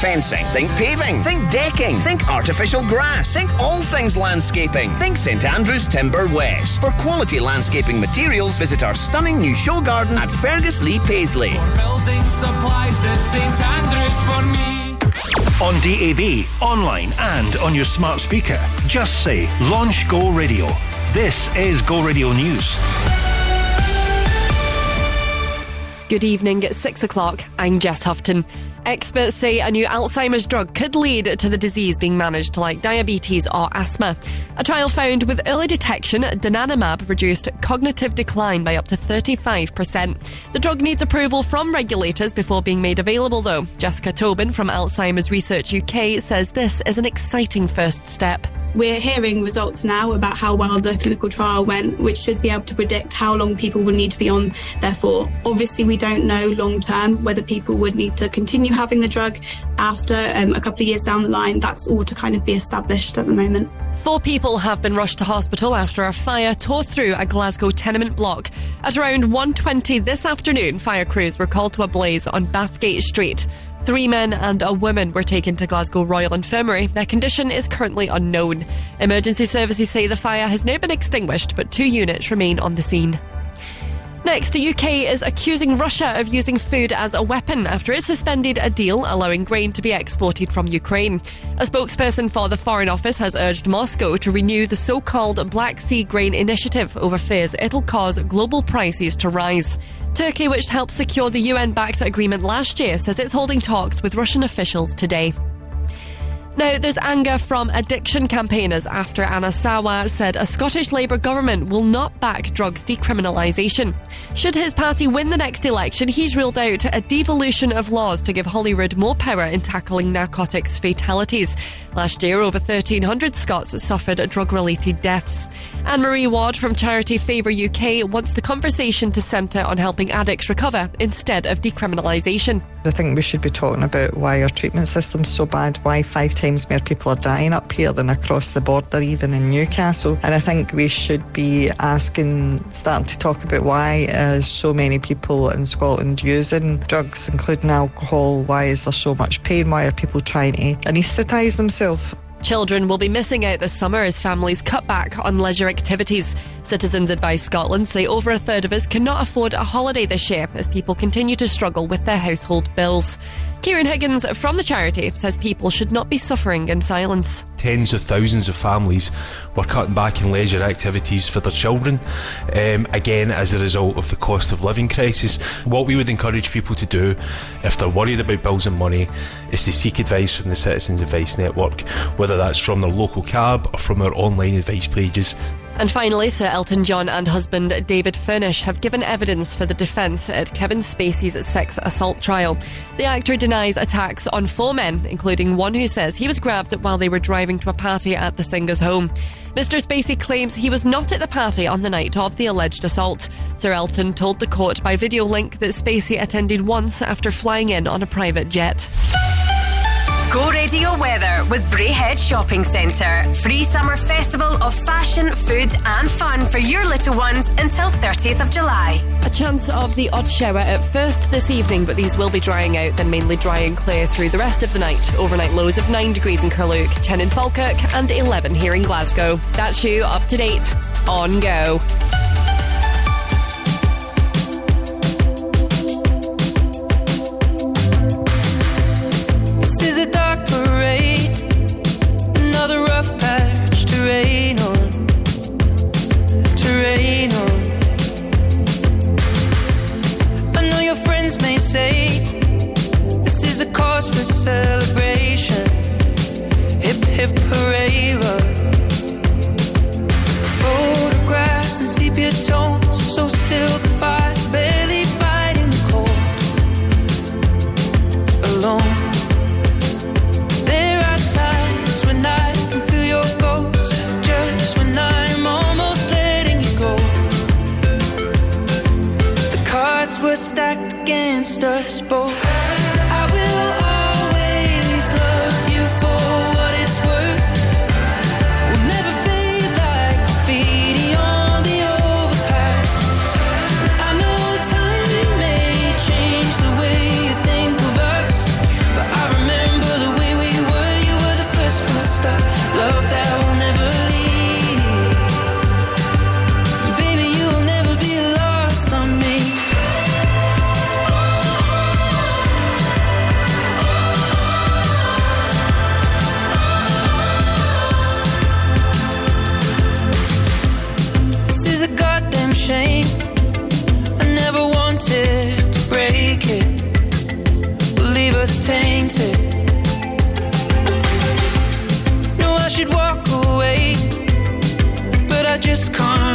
fencing. Think paving. Think decking. Think artificial grass. Think all things landscaping. Think St Andrews Timber West. For quality landscaping materials, visit our stunning new show garden at Ferguslie Paisley. For building supplies at St Andrews for me. On DAB, online, and on your smart speaker. Just say Launch Go Radio. This is Go Radio News. Good evening at six o'clock. I'm Jess Houghton. Experts say a new Alzheimer's drug could lead to the disease being managed like diabetes or asthma. A trial found with early detection, donanemab reduced cognitive decline by up to 35%. The drug needs approval from regulators before being made available, though. Jessica Tobin from Alzheimer's Research UK says this is an exciting first step. We're hearing results now about how well the clinical trial went, which should be able to predict how long people would need to be on there for. Obviously, we don't know long term whether people would need to continue having the drug after um, a couple of years down the line. That's all to kind of be established at the moment. Four people have been rushed to hospital after a fire tore through a Glasgow tenement block. At around 1.20 this afternoon, fire crews were called to a blaze on Bathgate Street. Three men and a woman were taken to Glasgow Royal Infirmary. Their condition is currently unknown. Emergency services say the fire has now been extinguished, but two units remain on the scene. Next, the UK is accusing Russia of using food as a weapon after it suspended a deal allowing grain to be exported from Ukraine. A spokesperson for the Foreign Office has urged Moscow to renew the so called Black Sea Grain Initiative over fears it'll cause global prices to rise. Turkey, which helped secure the UN backed agreement last year, says it's holding talks with Russian officials today. Now, there's anger from addiction campaigners after Anas Sarwar said a Scottish Labour government will not back drugs decriminalisation. Should his party win the next election, he's ruled out a devolution of laws to give Holyrood more power in tackling narcotics fatalities. Last year, over 1,300 Scots suffered drug related deaths. Anne Marie Ward from charity Favour UK wants the conversation to centre on helping addicts recover instead of decriminalisation. I think we should be talking about why our treatment system's so bad, why five times more people are dying up here than across the border, even in Newcastle. And I think we should be asking, starting to talk about why so many people in Scotland using drugs, including alcohol. Why is there so much pain? Why are people trying to anaesthetise themselves? Children will be missing out this summer as families cut back on leisure activities. Citizens Advice Scotland say over a third of us cannot afford a holiday this year as people continue to struggle with their household bills. Kieran Higgins from the charity says people should not be suffering in silence. Tens of thousands of families were cutting back in leisure activities for their children, um, again as a result of the cost of living crisis. What we would encourage people to do, if they're worried about bills and money, is to seek advice from the Citizens Advice Network, whether that's from their local cab or from our online advice pages. And finally, Sir Elton John and husband David Furnish have given evidence for the defence at Kevin Spacey's sex assault trial. The actor denies attacks on four men, including one who says he was grabbed while they were driving to a party at the singer's home. Mr. Spacey claims he was not at the party on the night of the alleged assault. Sir Elton told the court by video link that Spacey attended once after flying in on a private jet. Go Radio weather with Braehead Shopping Centre. Free summer festival of fashion, food, and fun for your little ones until 30th of July. A chance of the odd shower at first this evening, but these will be drying out, then mainly dry and clear through the rest of the night. Overnight lows of 9 degrees in Carluke, 10 in Falkirk, and 11 here in Glasgow. That's you up to date on Go. Rain. I know your friends may say this is a cause for celebration. Hip hip hooray, love. Photographs and sepia tones, so still the fire's stacked against us both. this car.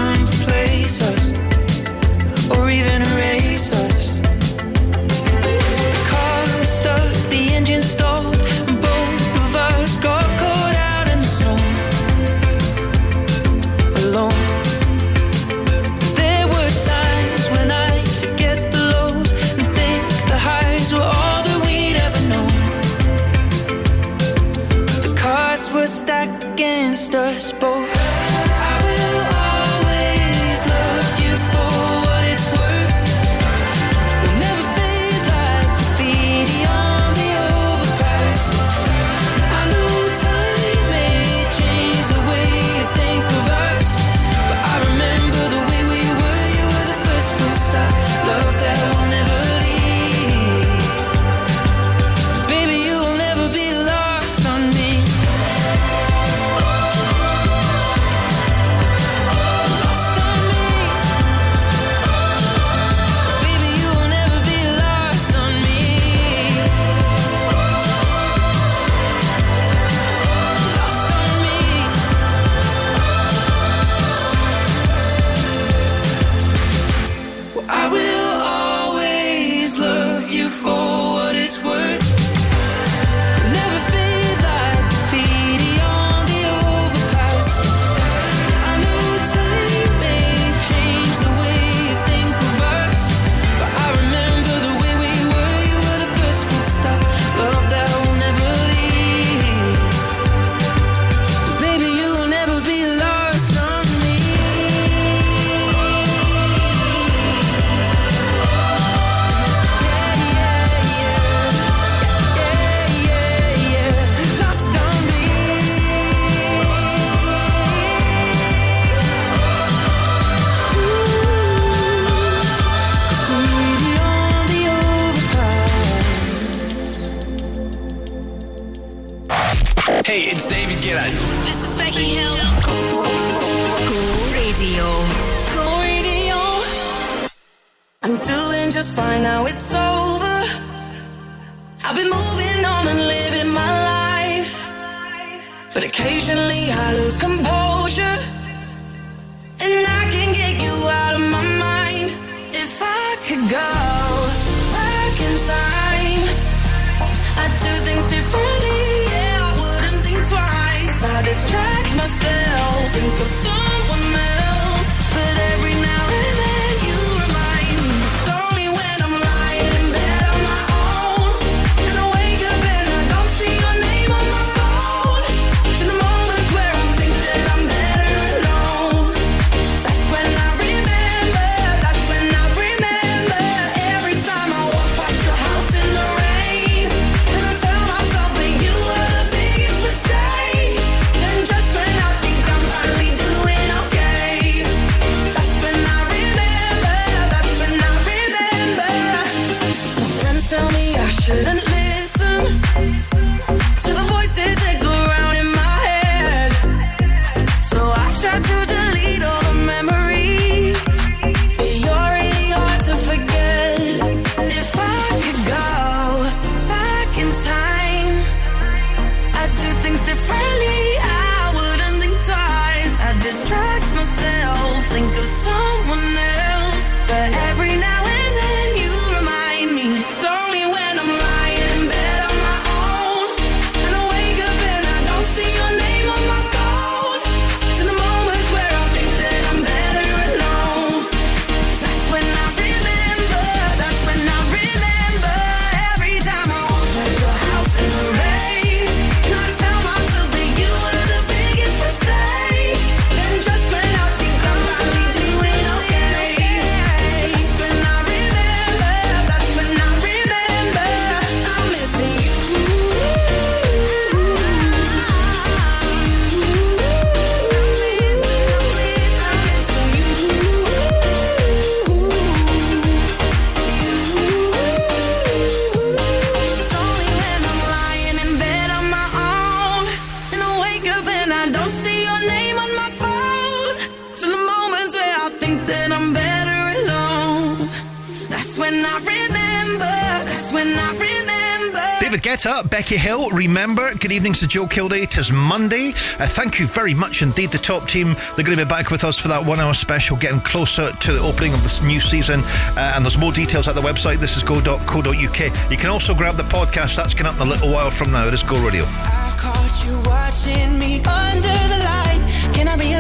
Becky Hill. Remember, good evening to Joe Kilday. It is Monday. Uh, thank you very much indeed. The top team, they're going to be back with us for that one hour special, getting closer to the opening of this new season. Uh, and there's more details at the website, This is Go.co.uk. You can also grab the podcast, that's going up in a little while from now. It is Go Radio. I caught you watching me under the light. Can I be?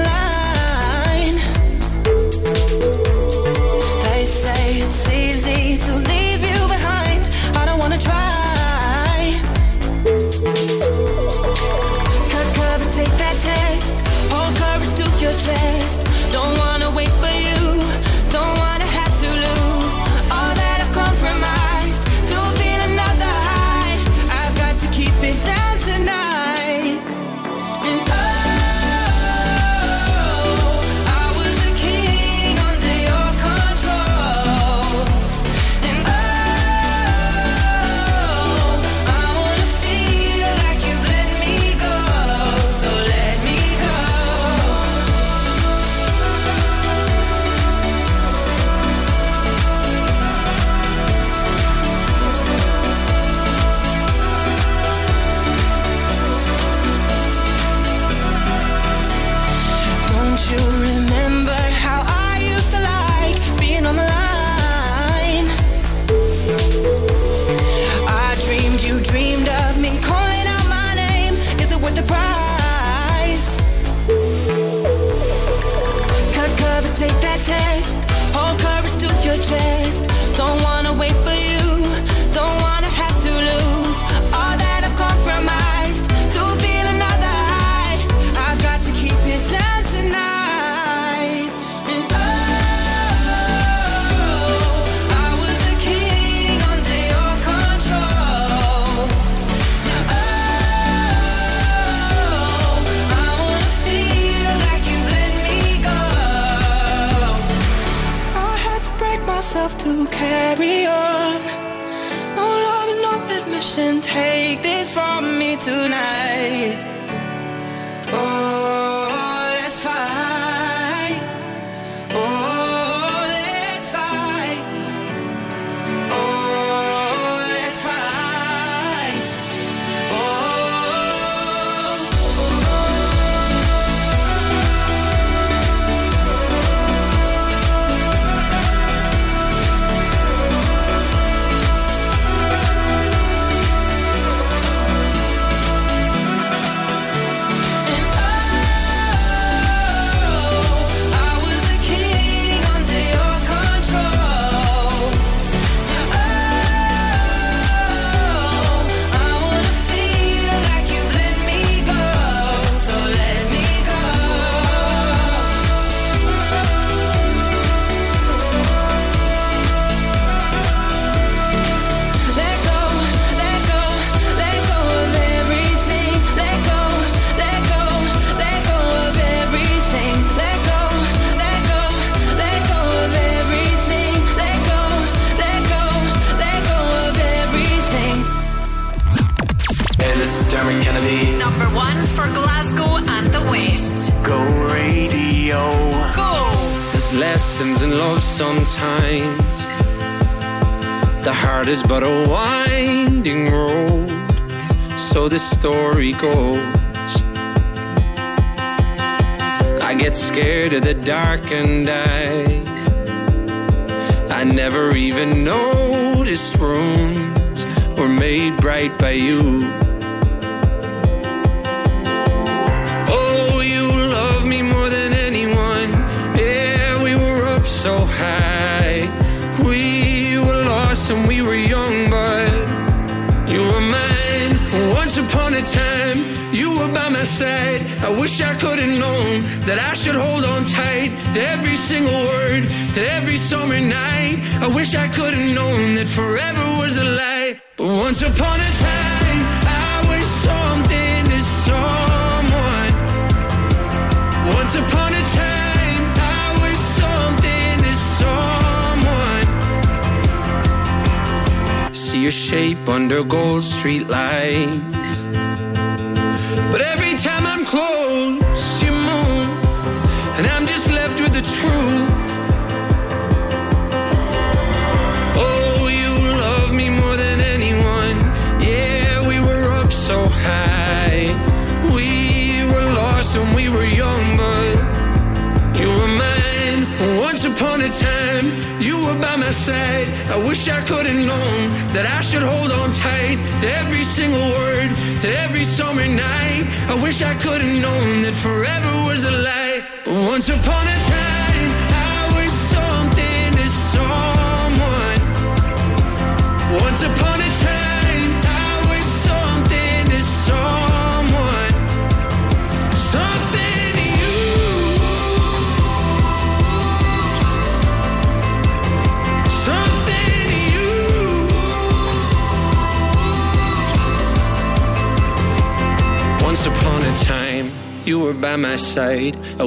They say it's easy to leave you behind. I don't want to try. your chest. Don't wanna wait for you.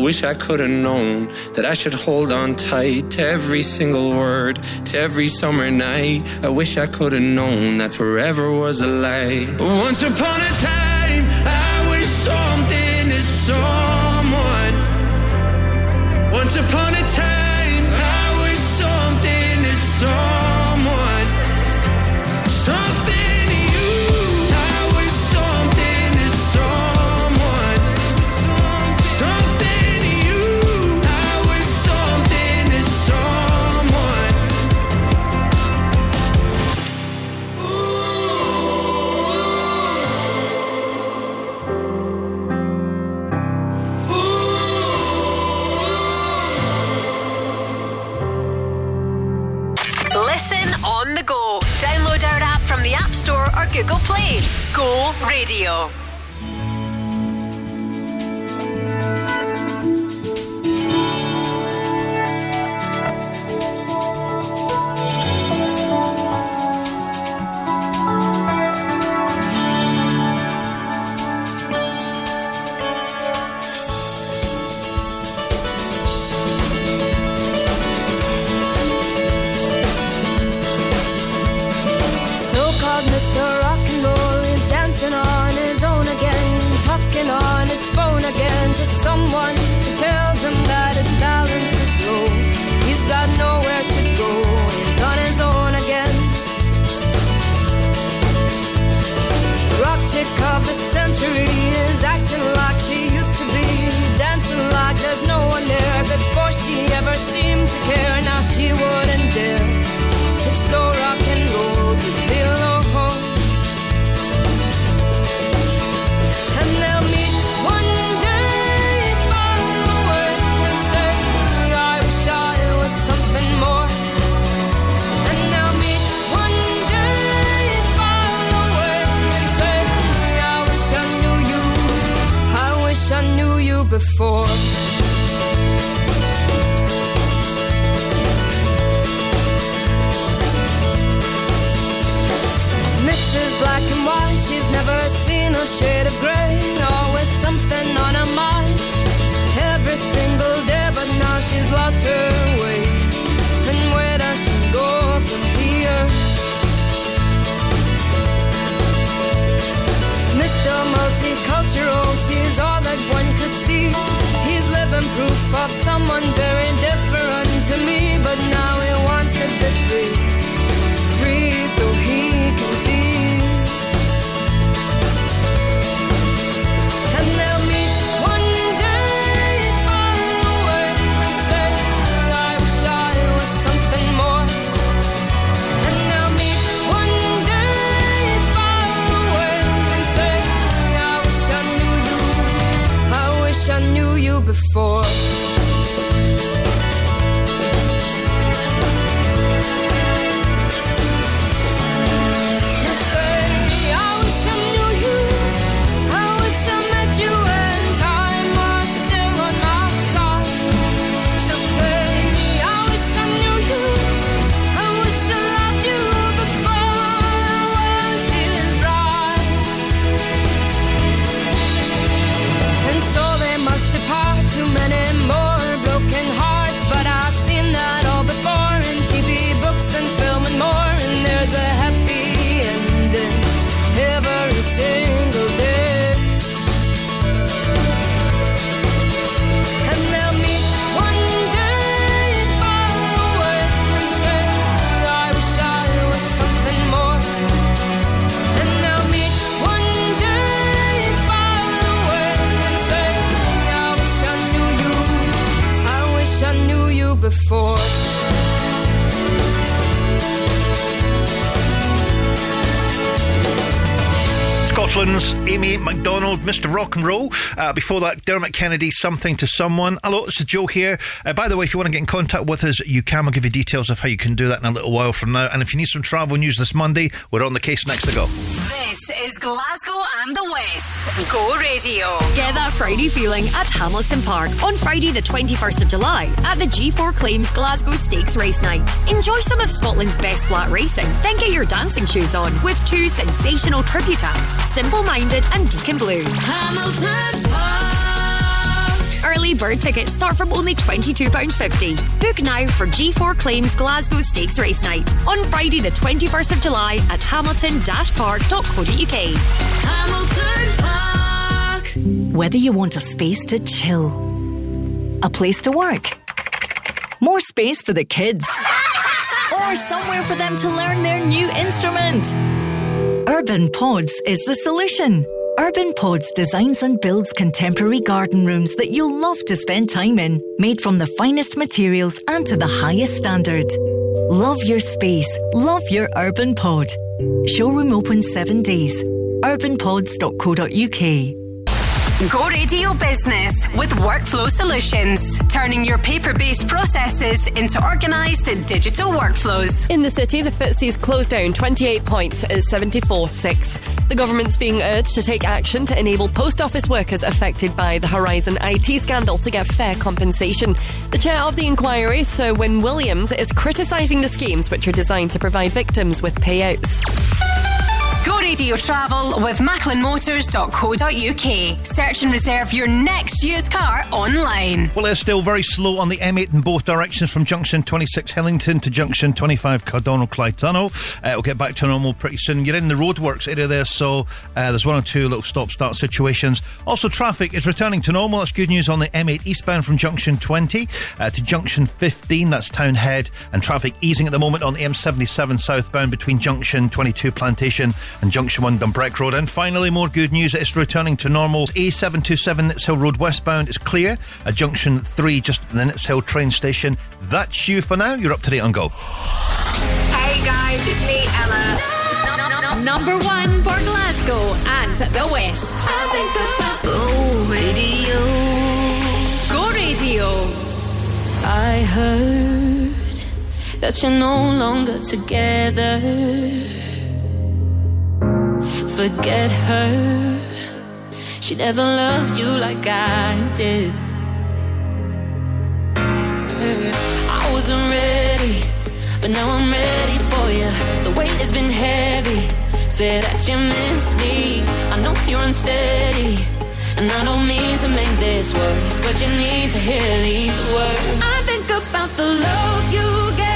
wish I could have known that I should hold on tight to every single word, to every summer night. I wish I could have known that forever was a lie. But once upon a time. Radio. Rock and Roll. Uh, before that, Dermot Kennedy, Something to Someone. Hello, it's Joe here. Uh, by the way, if you want to get in contact with us, you can. I'll give you details of how you can do that in a little while from now. And if you need some travel news this Monday, we're on the case next to go. This is Glasgow and the West. Go Radio. Get that Friday feeling at Hamilton Park on Friday, the 21st of July, at the G4 Claims Glasgow Stakes Race Night. Enjoy some of Scotland's best flat racing, then get your dancing shoes on with two sensational tribute acts Simple Minded and Deacon Blues. Hamilton Park. Early bird tickets start from only £22.50. Book now for G4 Claims Glasgow Stakes Race Night on Friday, the 21st of July at hamilton-park.co.uk. Hamilton Park. Whether you want a space to chill, a place to work, more space for the kids, or somewhere for them to learn their new instrument. Urban Pods is the solution. Urban Pods designs and builds contemporary garden rooms that you'll love to spend time in, made from the finest materials and to the highest standard. Love your space. Love your Urban Pod. Showroom open seven days. urbanpods.co.uk. Go Radio Business with Workflow Solutions, turning your paper based processes into organised digital workflows. In the city, the FTSE's closed down 28 points at 74.6. The government's being urged to take action to enable post office workers affected by the Horizon IT scandal to get fair compensation. The chair of the inquiry, Sir Wyn Williams, is criticising the schemes which are designed to provide victims with payouts. Radio Travel with macklinmotors.co.uk. Search and reserve your next used car online. Well, it's still very slow on the M8 in both directions from junction 26 Hillington to junction 25 Cardonald Clyde Tunnel. Uh, we'll get back to normal pretty soon. You're in the roadworks area there, so uh, there's one or two little stop start situations. Also, traffic is returning to normal. That's good news on the M8 eastbound from junction 20 uh, to junction 15. That's Town Head. And traffic easing at the moment on the M77 southbound between junction 22 Plantation and junction 1 Dumbreck Road. And finally, more good news. It's returning to normal. A727 Nitshill Road westbound is clear. At junction 3, just at the Nitshill train station. That's you for now. You're up to date on Go. Hey guys, it's me, Ella. Number one for Glasgow and the West. I think about Go Radio. Go Radio. I heard that you're no longer together forget her. She never loved you like I did. I wasn't ready, but now I'm ready for you. The weight has been heavy. Said that you miss me. I know you're unsteady. And I don't mean to make this worse, but you need to hear these words. I think about the love you gave.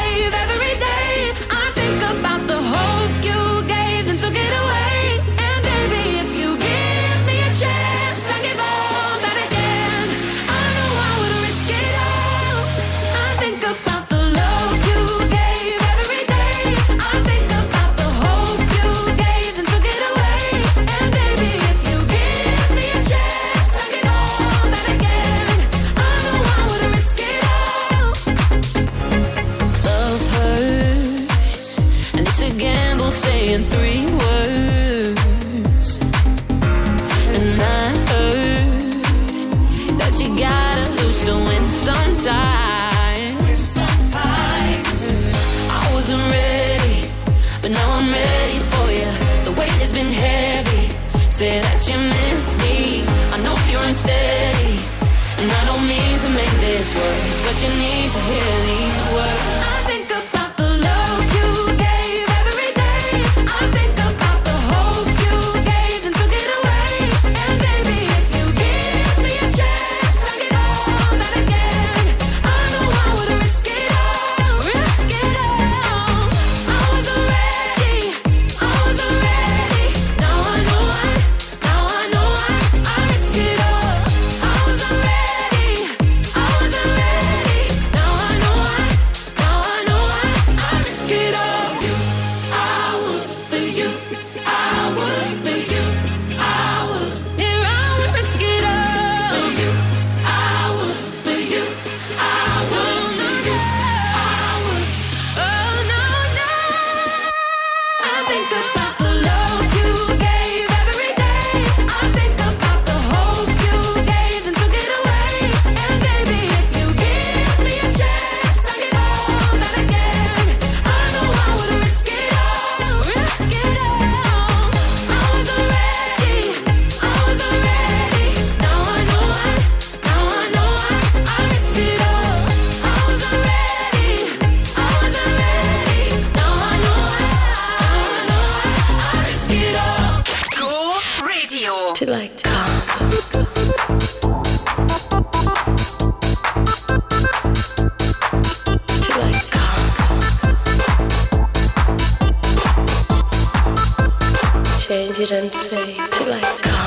and say to I come.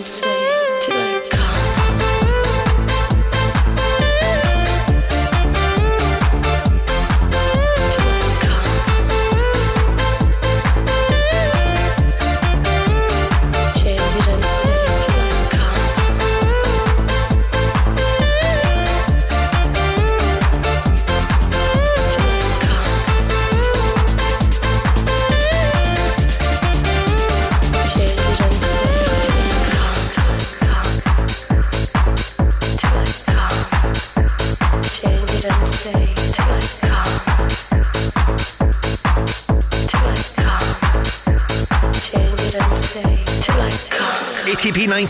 and say.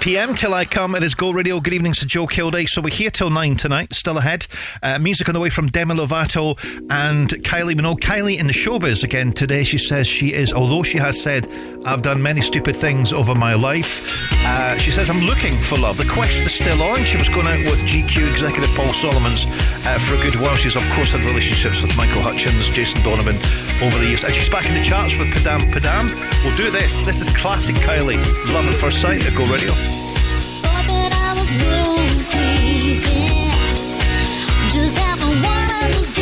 p.m. till I come. It is Go Radio. Good evening to Joe Kilday. So we're here till nine tonight. Still ahead. Uh, music on the way from Demi Lovato and Kylie Minogue. Kylie in the showbiz again today. She says she is, although she has said, "I've done many stupid things over my life." Uh, she says, I'm looking for love. The quest is still on. She was going out with GQ executive Paul Solomons uh, for a good while. She's, of course, had relationships with Michael Hutchence, Jason Donovan over the years. And she's back in the charts with Padam Padam. We'll do this. This is classic Kylie. Love at First Sight at Go Radio. Just one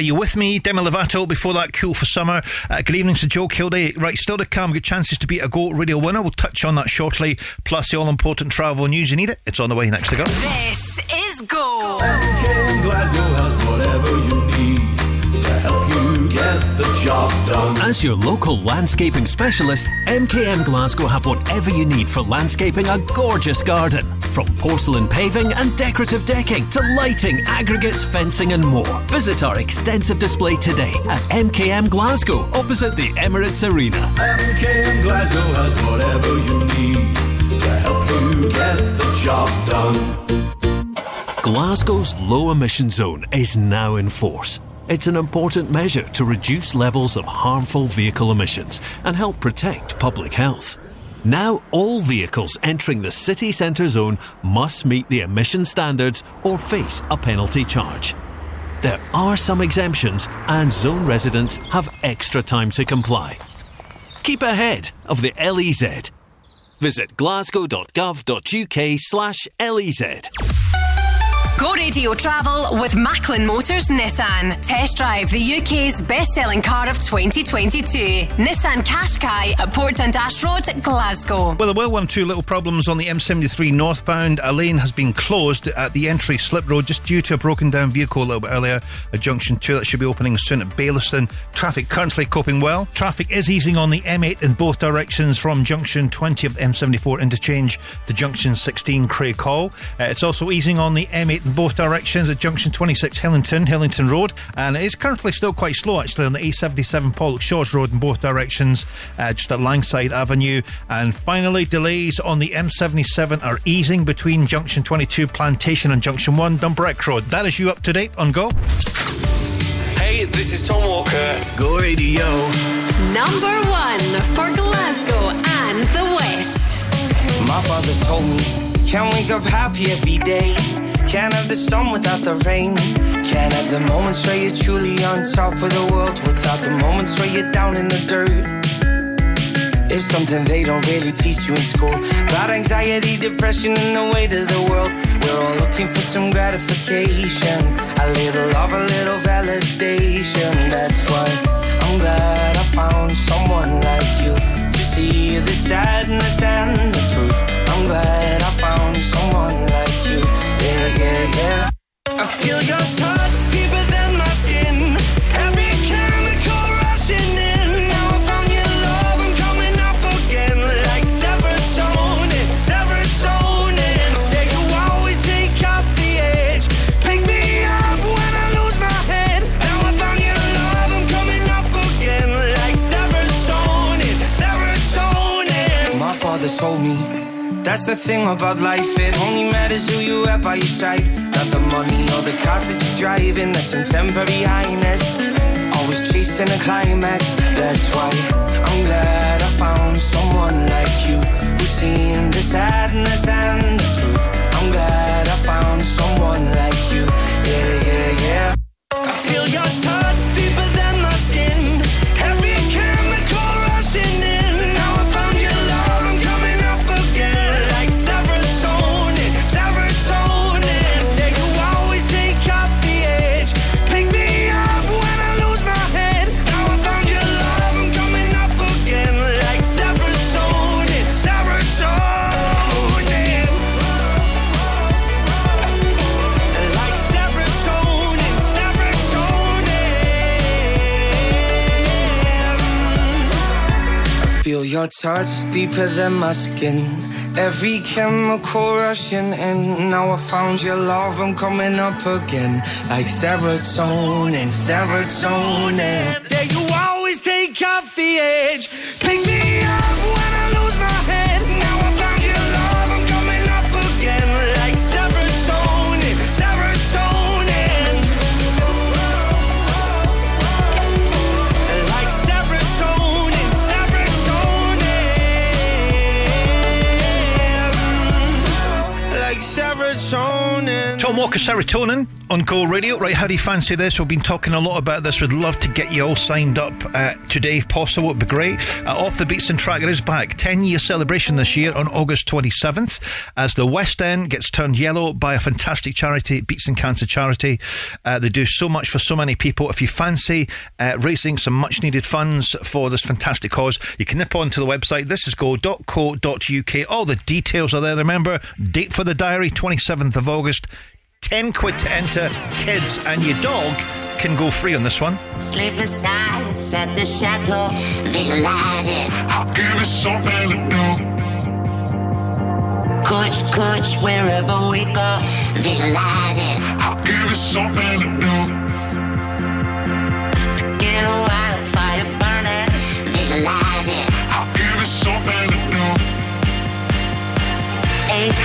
Are you with me? Demi Lovato, before that, Cool for Summer. Uh, good evening to Joe Kilday. Right, still to come, good chances to beat a Goat Radio winner. We'll touch on that shortly. Plus, the all important travel news. You need it? It's on the way next to go. This is Go. As your local landscaping specialist, MKM Glasgow have whatever you need for landscaping a gorgeous garden. From porcelain paving and decorative decking to lighting, aggregates, fencing, and more. Visit our extensive display today at MKM Glasgow, opposite the Emirates Arena. MKM Glasgow has whatever you need to help you get the job done. Glasgow's low emission zone is now in force. It's an important measure to reduce levels of harmful vehicle emissions and help protect public health. Now, all vehicles entering the city centre zone must meet the emission standards or face a penalty charge. There are some exemptions, and zone residents have extra time to comply. Keep ahead of the LEZ. Visit glasgow.gov.uk slash E LEZ. Go radio travel with Macklin Motors Nissan. Test drive the UK's best selling car of 2022. Nissan Qashqai at Port Dundas Road, Glasgow. Well, there were one or two little problems on the M73 northbound. A lane has been closed at the entry slip road just due to a broken down vehicle a little bit earlier A junction 2. That should be opening soon at Baillieston. Traffic currently coping well. Traffic is easing on the M8 in both directions from junction 20 of the M74 interchange to junction 16 Craighall. Uh, it's also easing on the M8 in both directions at junction 26 Hillington, Hillington Road. And it is currently still quite slow actually on the A77 Pollokshaws Road in both directions, uh, just at Langside Avenue. And finally, delays on the M77 are easing between junction 22 Plantation and junction 1 Dumbreck Road. That is you up to date on Go. Hey, this is Tom Walker. Go Radio. Number one for Glasgow and the West. My father told me, can't wake up happy every day. Can't have the sun without the rain. Can't have the moments where you're truly on top of the world without the moments where you're down in the dirt. It's something they don't really teach you in school. About anxiety, depression, and the weight of the world. We're all looking for some gratification. A little love, a little validation. That's why I'm glad I found someone like you to see the sadness and the truth. I'm glad I someone like you. Yeah, yeah, yeah. I feel your touch deeper than my skin. Every chemical rushing in. Now I found your love. I'm coming up again like serotonin, serotonin. Yeah, you always take off the edge. Pick me up when I lose my head. Now I found your love. I'm coming up again like serotonin, serotonin. My father told me. That's the thing about life, it only matters who you have by your side. Not the money or the cars that you're driving, that's some temporary highness. Always chasing a climax, that's why I'm glad I found someone like you who's seen the sadness and the truth. I'm glad I found someone like you, yeah, yeah, yeah. I feel your touch your touch deeper than my skin. Every chemical rushing in. Now I found your love, I'm coming up again. Like serotonin, serotonin. Yeah, you always take off the edge. Pick me up Walker Serotonin on Go Radio. Right, how do you fancy this? We've been talking a lot about this. We'd love to get you all signed up uh, today if possible. It'd be great. Uh, Off the Beatson Tracker is back. 10 year celebration this year on August 27th as the West End gets turned yellow by a fantastic charity, Beatson Cancer Charity. Uh, they do so much for so many people. If you fancy uh, raising some much needed funds for this fantastic cause, you can nip onto the website. This is go.co.uk. All the details are there. Remember, date for the diary, 27th of August. 10 quid to enter. Kids and your dog can go free on this one. Sleepless nights at the chateau. Visualize it. I'll give it something to do. Coach, coach, wherever we go. Visualize it. I'll give it something to do. To get a wildfire burning. Visualize it. I'll give it something to do. Ace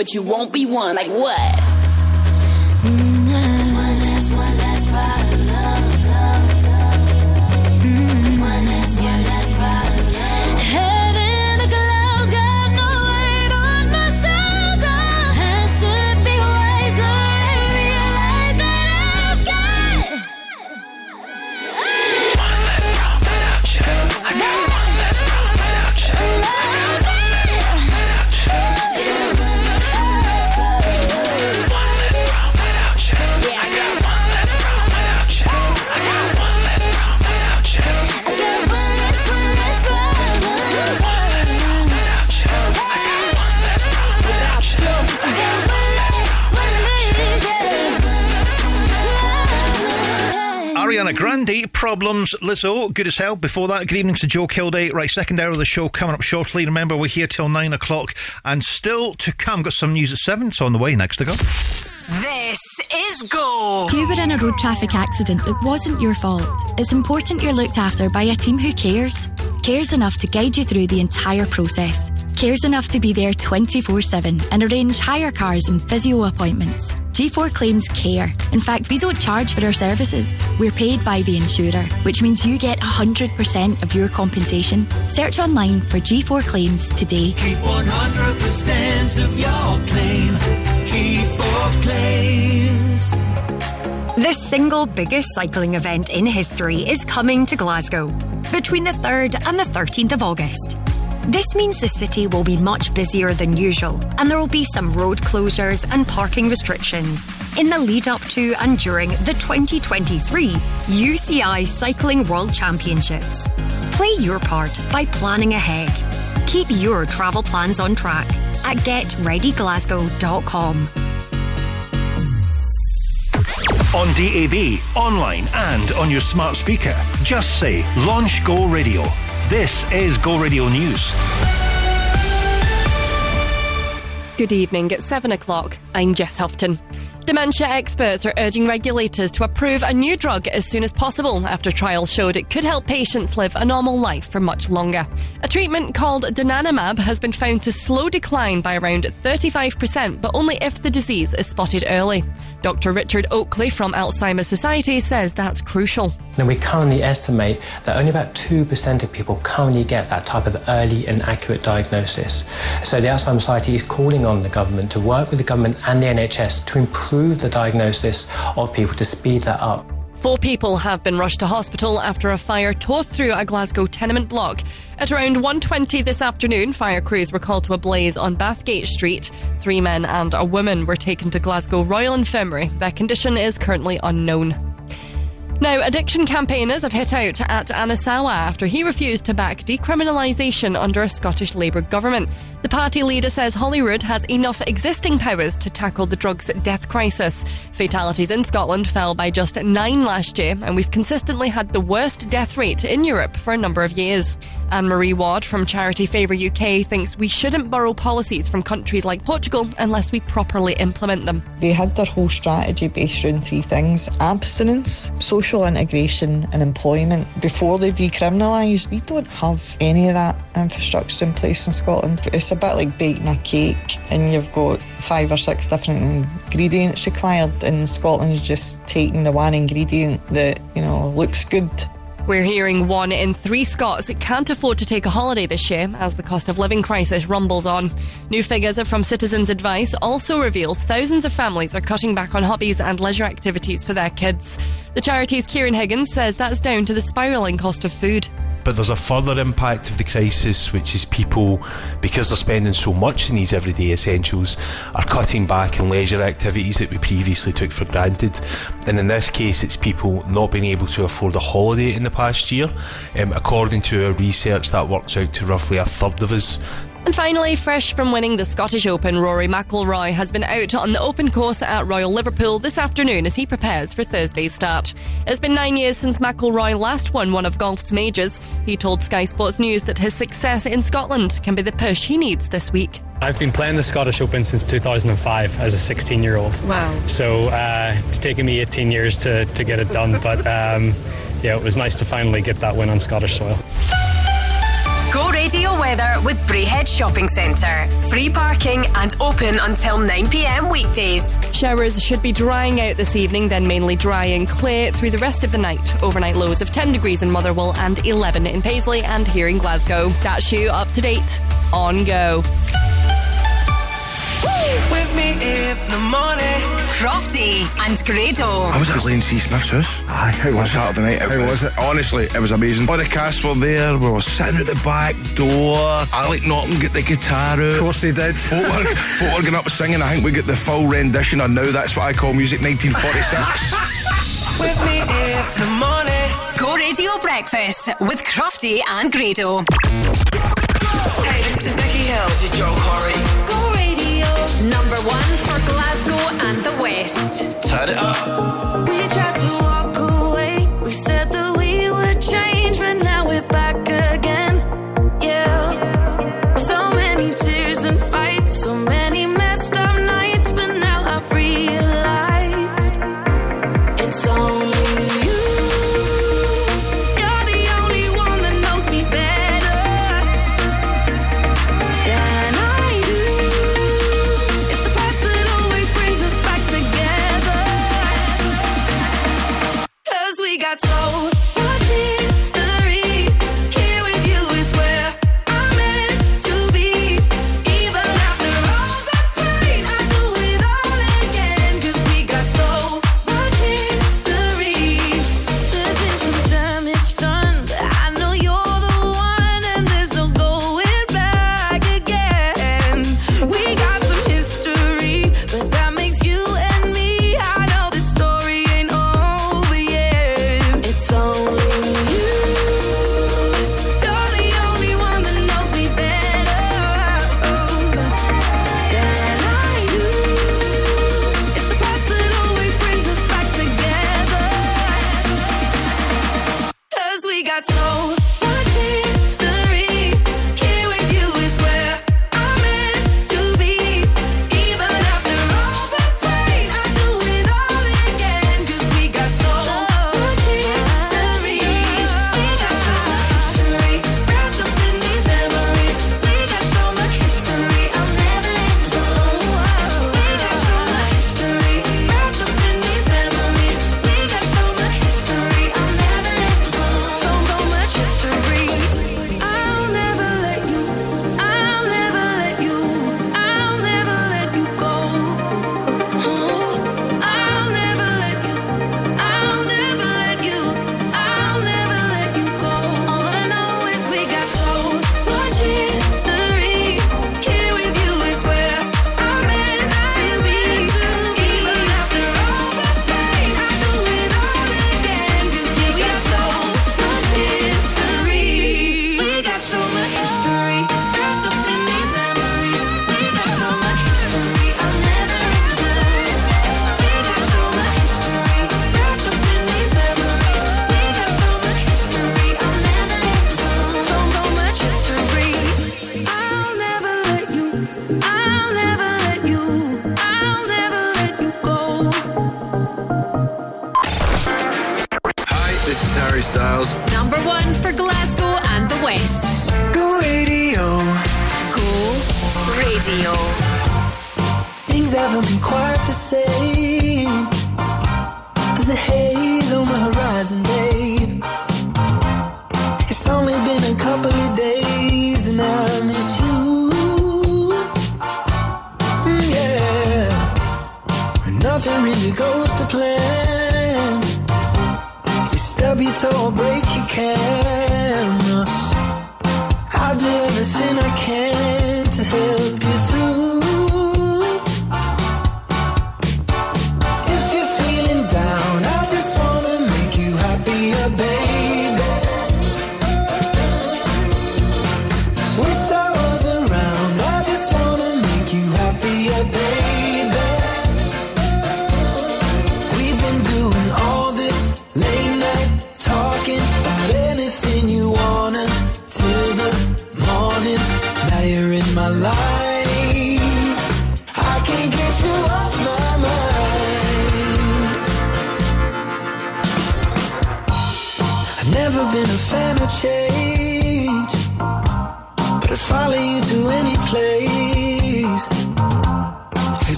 but you won't be one. Like what? Problems, Lizzo, Good as Hell. Before that, good evening to Joe Kilday. Right, second hour of the show coming up shortly. Remember, we're here till nine o'clock and still to come. Got some news at seven, so on the way. Next to go. This is Go. If you were in a road traffic accident that wasn't your fault, it's important you're looked after by a team who cares. Cares enough to guide you through the entire process. Cares enough to be there 24 7 and arrange hire cars and physio appointments. G4 Claims care. In fact, we don't charge for our services. We're paid by the insurer, which means you get 100% of your compensation. Search online for G4 Claims today. Keep 100% of your claim. G4 claims. The single biggest cycling event in history is coming to Glasgow between the 3rd and the 13th of August. This means the city will be much busier than usual, and there will be some road closures and parking restrictions in the lead up to and during the 2023 UCI Cycling World Championships. Play your part by planning ahead. Keep your travel plans on track at getreadyglasgow.com. On DAB, online, and on your smart speaker. Just say Launch Go Radio. This is Go Radio News. Good evening. It's seven o'clock. I'm Jess Houghton. Dementia experts are urging regulators to approve a new drug as soon as possible after trials showed it could help patients live a normal life for much longer. A treatment called donanemab has been found to slow decline by around 35%, but only if the disease is spotted early. Dr. Richard Oakley from Alzheimer's Society says that's crucial. Now, we currently estimate that only about 2% of people currently get that type of early and accurate diagnosis. So, the Alzheimer's Society is calling on the government to work with the government and the NHS to improve the diagnosis of people to speed that up. Four people have been rushed to hospital after a fire tore through a Glasgow tenement block. At around 1.20 this afternoon, fire crews were called to a blaze on Bathgate Street. Three men and a woman were taken to Glasgow Royal Infirmary. Their condition is currently unknown. Now, addiction campaigners have hit out at Anas Sarwar after he refused to back decriminalisation under a Scottish Labour government. The party leader says Holyrood has enough existing powers to tackle the drugs death crisis. Fatalities in Scotland fell by just nine last year, and we've consistently had the worst death rate in Europe for a number of years. Anne Marie Ward from charity FAVOR UK thinks we shouldn't borrow policies from countries like Portugal unless we properly implement them. They had their whole strategy based around three things abstinence, social integration, and employment. Before they decriminalised, we don't have any of that infrastructure in place in Scotland. It's a bit like baking a cake, and you've got five or six different ingredients required, and Scotland's just taking the one ingredient that, you know, looks good. We're hearing one in three Scots can't afford to take a holiday this year as the cost of living crisis rumbles on. New figures from Citizens Advice also reveals thousands of families are cutting back on hobbies and leisure activities for their kids. The charity's Kieran Higgins says that's down to the spiralling cost of food. But there's a further impact of the crisis, which is people, because they're spending so much in these everyday essentials, are cutting back on leisure activities that we previously took for granted. And in this case, it's people not being able to afford a holiday in the past year. Um, according to our research, that works out to roughly a third of us. And finally, fresh from winning the Scottish Open, Rory McIlroy has been out on the open course at Royal Liverpool this afternoon as he prepares for Thursday's start. It's been nine years since McIlroy last won one of golf's majors. He told Sky Sports News that his success in Scotland can be the push he needs this week. I've been playing the Scottish Open since 2005 as a 16 year old. Wow. So uh, it's taken me 18 years to, to get it done, but um, yeah, it was nice to finally get that win on Scottish soil. Go radio weather with Braehead Shopping Centre. Free parking and open until 9pm weekdays. Showers should be drying out this evening, then mainly dry and clear through the rest of the night. Overnight lows of 10 degrees in Motherwell and 11 in Paisley and here in Glasgow. That's you up to date on Go. With me in the morning. Crofty and Grado. I was at Lane C. Smith's house. Aye, how was Saturday night? How was it? Honestly, it was amazing. All the cast were there. We were sitting at the back door. Alec Norton got the guitar out. Of course he did. Folk were, folk were going up singing. I think we got the full rendition of Now That's What I Call Music 1946. With me in the morning. Go Radio Breakfast with Crofty and Grado. Hey, this is Becky Hill. This is Joel Corry. The West. Turn it up. We tried to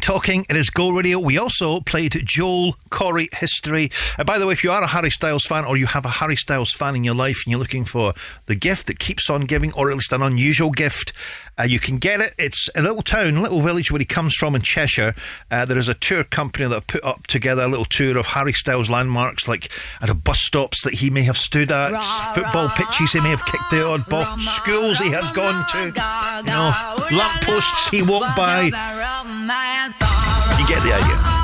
Talking. It is Go Radio. We also played Joel Corry, history. Uh, by the way, if you are a Harry Styles fan or you have a Harry Styles fan in your life and you're looking for the gift that keeps on giving, or at least an unusual gift, uh, you can get it. It's a little town, little village where he comes from in Cheshire. Uh, there is a tour company that have put up together a little tour of Harry Styles landmarks, like at a bus stops that he may have stood at, rah, football rah, pitches he may have kicked the odd ball, rah, schools he has gone to, you know, lampposts he walked by. You get the idea.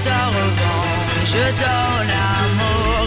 Je te revends, je donne l'amour.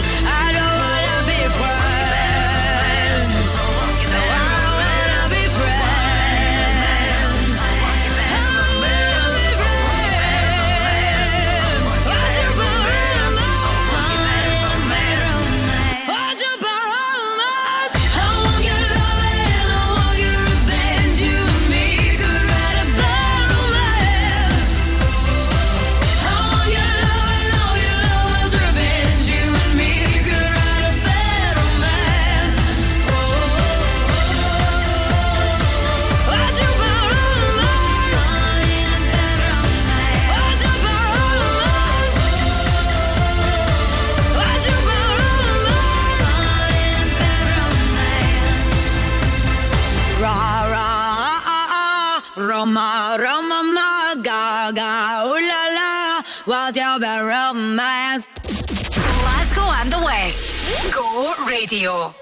Raw Radio.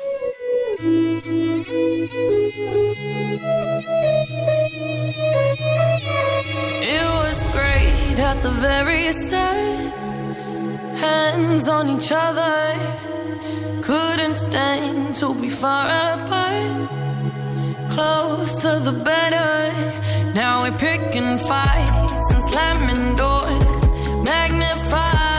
It was great at the very start. Hands on each other. Couldn't stand to be far apart. Closer the better. Now we're picking fights and slamming doors. Magnify.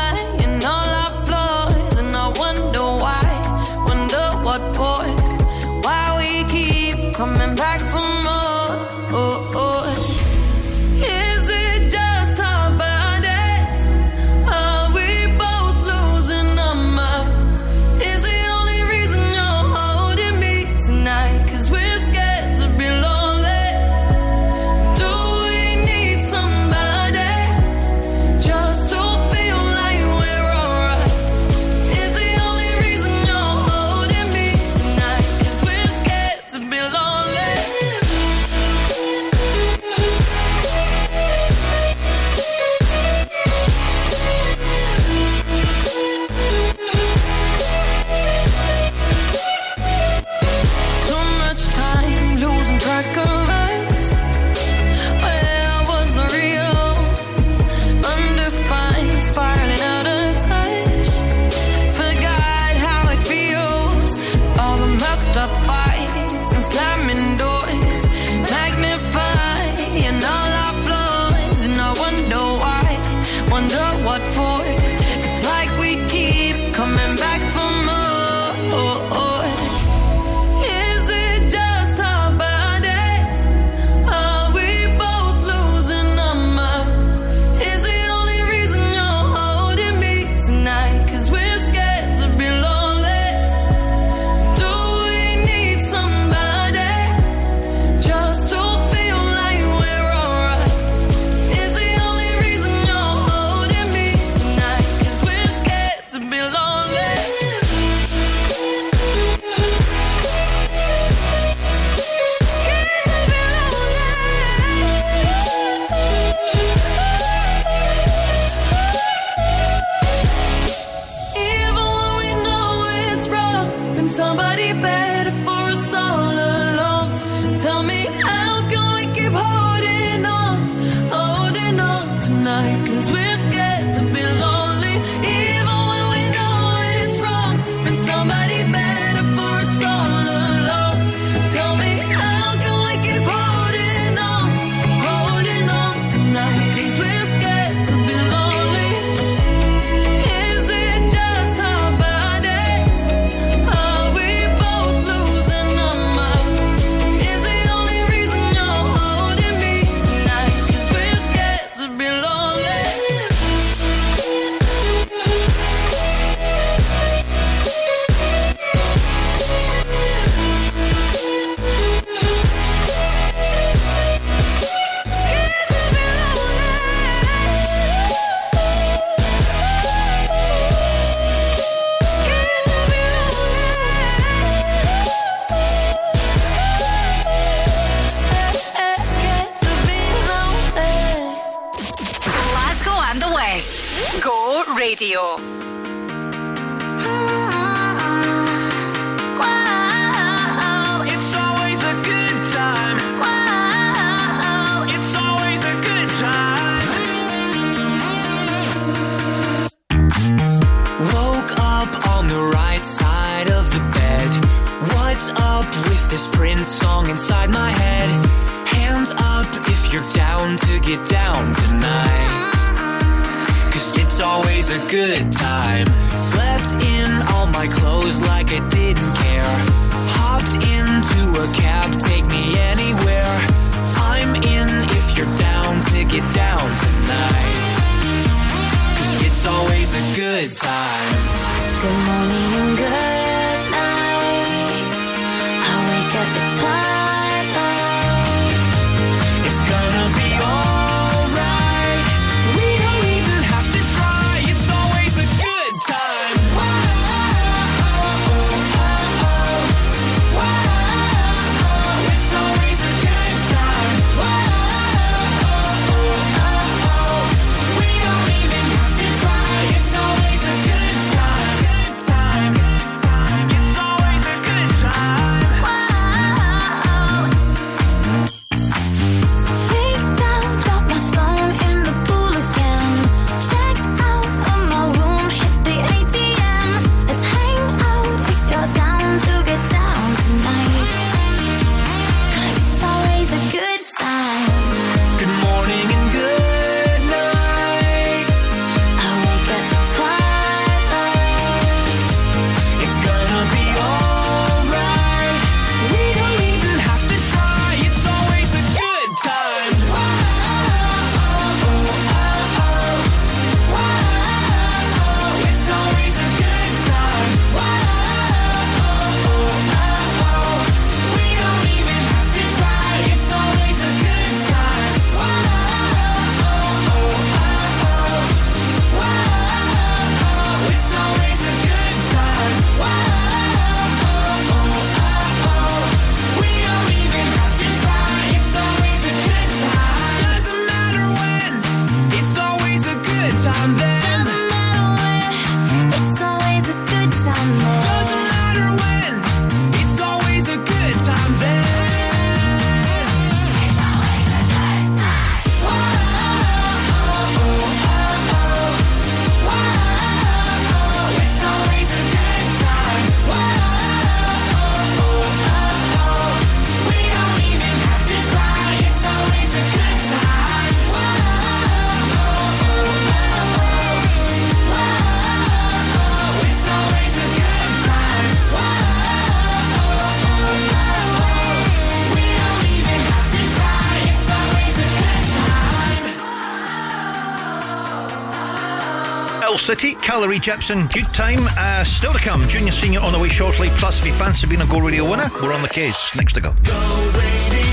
Carly Rae Jepsen, good time. Uh, still to come, junior, senior on the way shortly. Plus, if you fancy being a Go Radio winner, we're on the case. Next to go. Ditch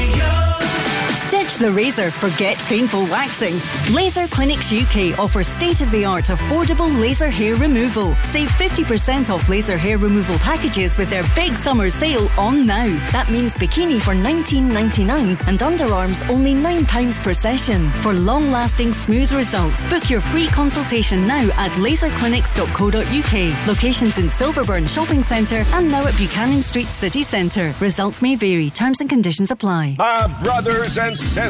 the razor, forget painful waxing. Laser Clinics UK offers state of the art affordable laser hair removal. Save 50% off laser hair removal packages with their big summer sale on now. That means bikini for $19.99 and underarms only £9 per session. For long lasting smooth results, book your free consultation now at laserclinics.co.uk. Locations in Silverburn Shopping Centre and now at Buchanan Street City Centre. Results may vary, terms and conditions apply. My brothers and sisters,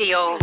Go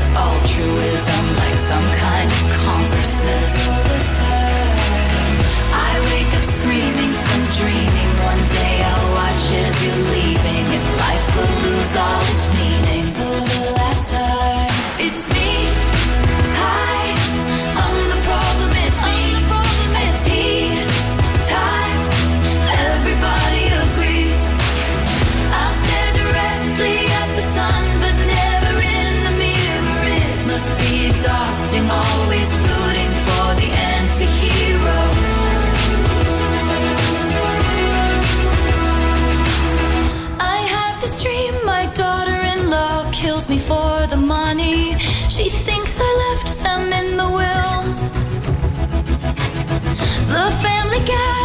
altruism like some kind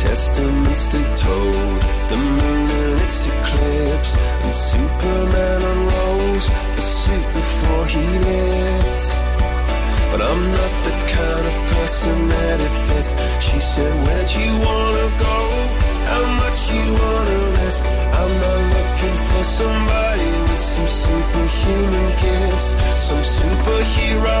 testaments they told, the moon and its eclipse, and Superman unrolls the suit before he lived. But I'm not the kind of person that it fits. She said, Where'd you wanna go? How much you wanna risk? I'm not looking for somebody with some superhuman gifts, some superhero,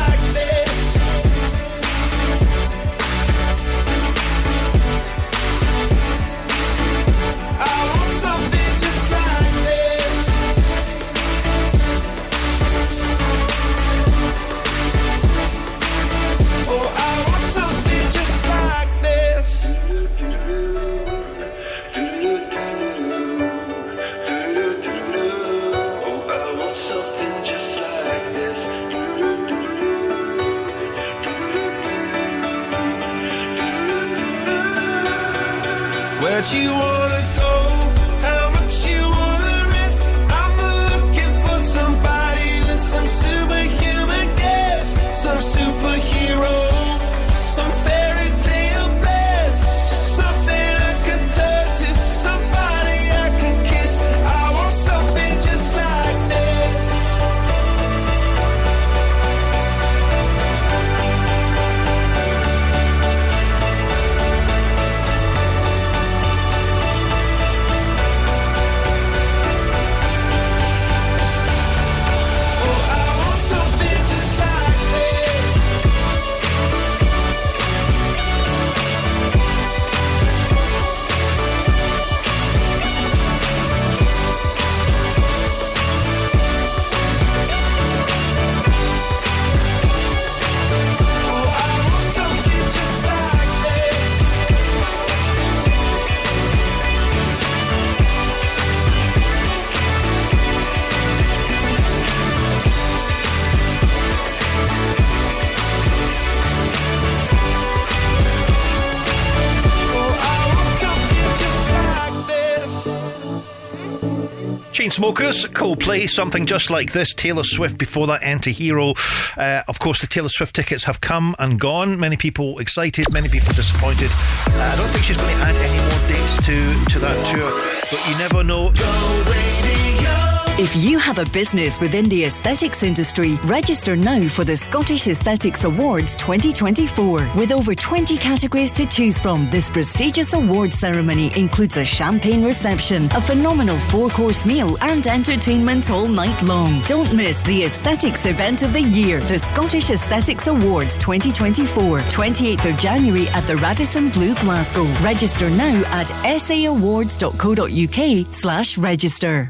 Chainsmokers, Coldplay, something just like this. Taylor Swift before that, Anti-Hero. Uh, of course, the Taylor Swift tickets have come and gone. Many people excited, many people disappointed. Uh, I don't think she's going to add any more dates to, to that tour, but you never know. If you have a business within the aesthetics industry, register now for the Scottish Aesthetics Awards 2024. With over 20 categories to choose from, this prestigious award ceremony includes a champagne reception, a phenomenal four course meal, and entertainment all night long. Don't miss the aesthetics event of the year, the Scottish Aesthetics Awards 2024, 28th of January at the Radisson Blu Glasgow. Register now at sawards.co.uk slash register.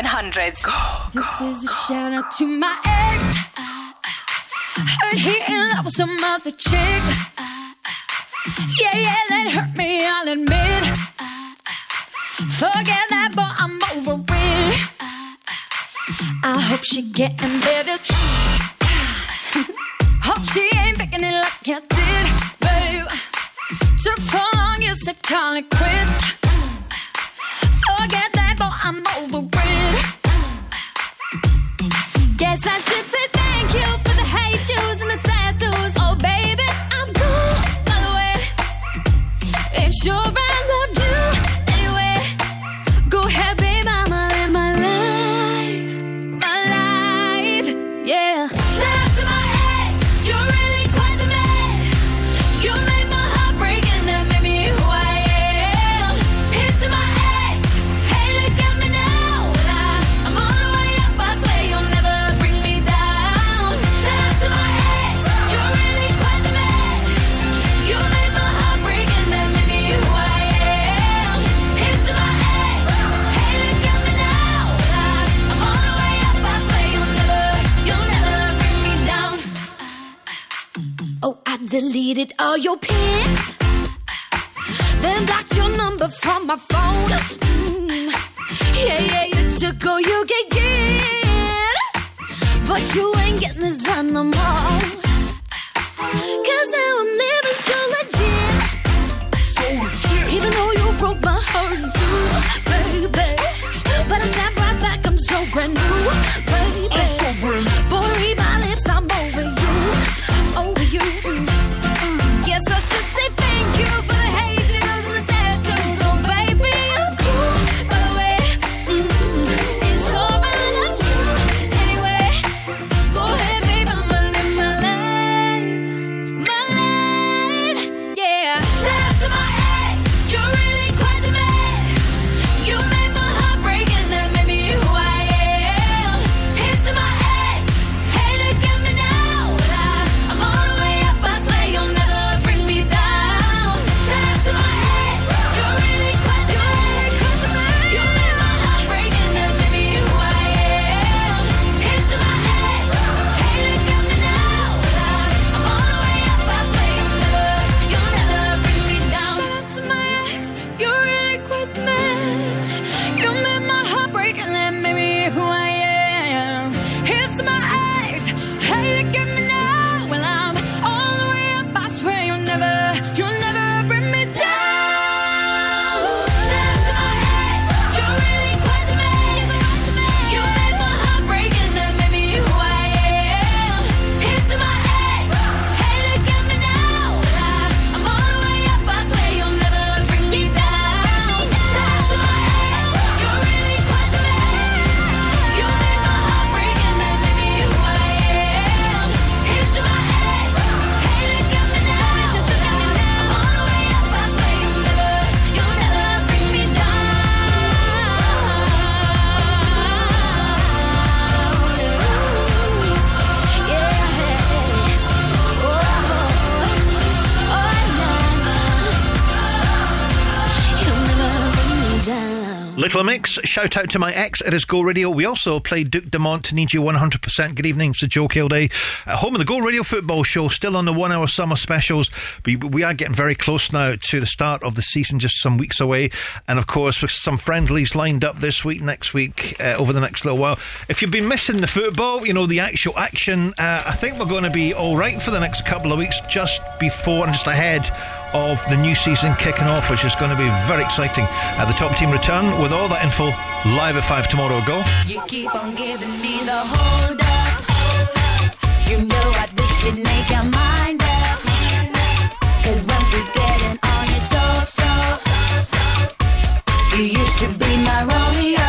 700. This is a shout out to my ex. Heard he in love with some other chick. Yeah, yeah, that hurt me, I'll admit. Forget that, but I'm over it. I hope she getting better. hope she ain't faking it like I did, babe. Took so long, you said call it quits. Deleted all your pics. Then blocked your number from my phone. Mm. Yeah, yeah, you took all you could get. But you ain't getting this done no more. Cause now I'm living so legit. So legit. Even though you broke my heart in two, baby. But I snap right back, I'm so brand new, baby. I'm so brand new. Boy, Mix, shout out to my ex. at his Go Radio. We also played Duke Dumont, Need You 100%. Good evening, it's Joe Kilday. At home of the Go Radio football show, still on the one hour summer specials. We, we are getting very close now to the start of the season, just some weeks away. And of course, with some friendlies lined up this week, next week, uh, over the next little while. If you've been missing the football, you know, the actual action, uh, I think we're going to be all right for the next couple of weeks, just before and just ahead of the new season kicking off, which is going to be very exciting. Uh, the top team return with all that info live at 5 tomorrow. Go. You keep on giving me the hold up. You know make your mind up. Cause when we getting on you so, so, you used to be my Romeo.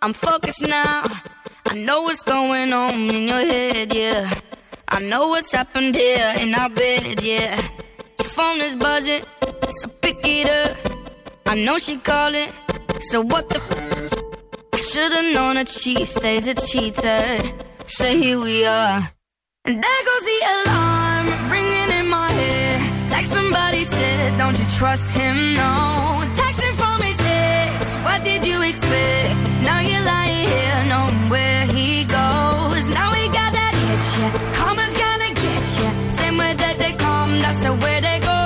I'm focused now. I know what's going on in your head, yeah. I know what's happened here in our bed, yeah. Your phone is buzzing, so pick it up. I know she calling, so what the? I should've known that she stays a cheater. So here we are. And there goes the alarm ringing in my head. Like somebody said, don't you trust him? No. Texting from his ex, what did you expect? Now you're lying here, where he goes. Now he got. Karma's gonna get you. Same way that they come, that's they go.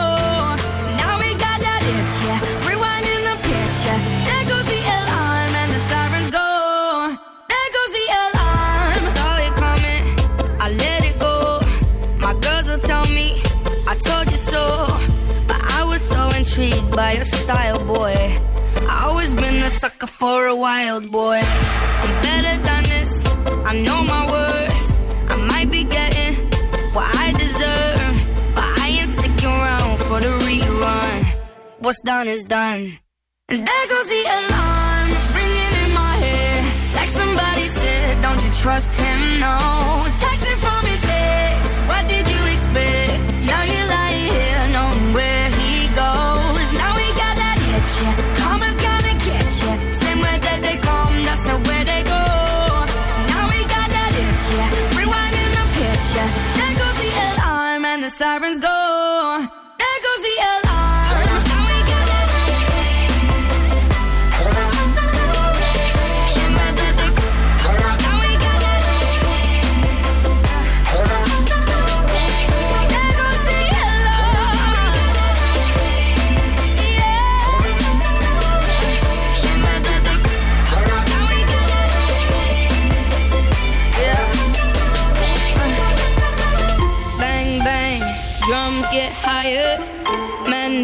Now we got that itch, yeah. Rewinding the picture. There goes the alarm and the sirens go. There goes the alarm. Saw it coming, I let it go. My girls will tell me, I told you so. But I was so intrigued by your style, boy. Been a sucker for a wild boy. I'm better than this, I know my worth. I might be getting what I deserve, but I ain't sticking around for the rerun. What's done is done. And there goes the alarm, ringing in my head. Like somebody said, don't you trust him? No. Texting from his ex, what did you expect? Now you're lying here, knowing where he goes. Now we got that itch, yeah. That's the they go. Now we got that itch, yeah. Rewinding the goes the alarm and the sirens go.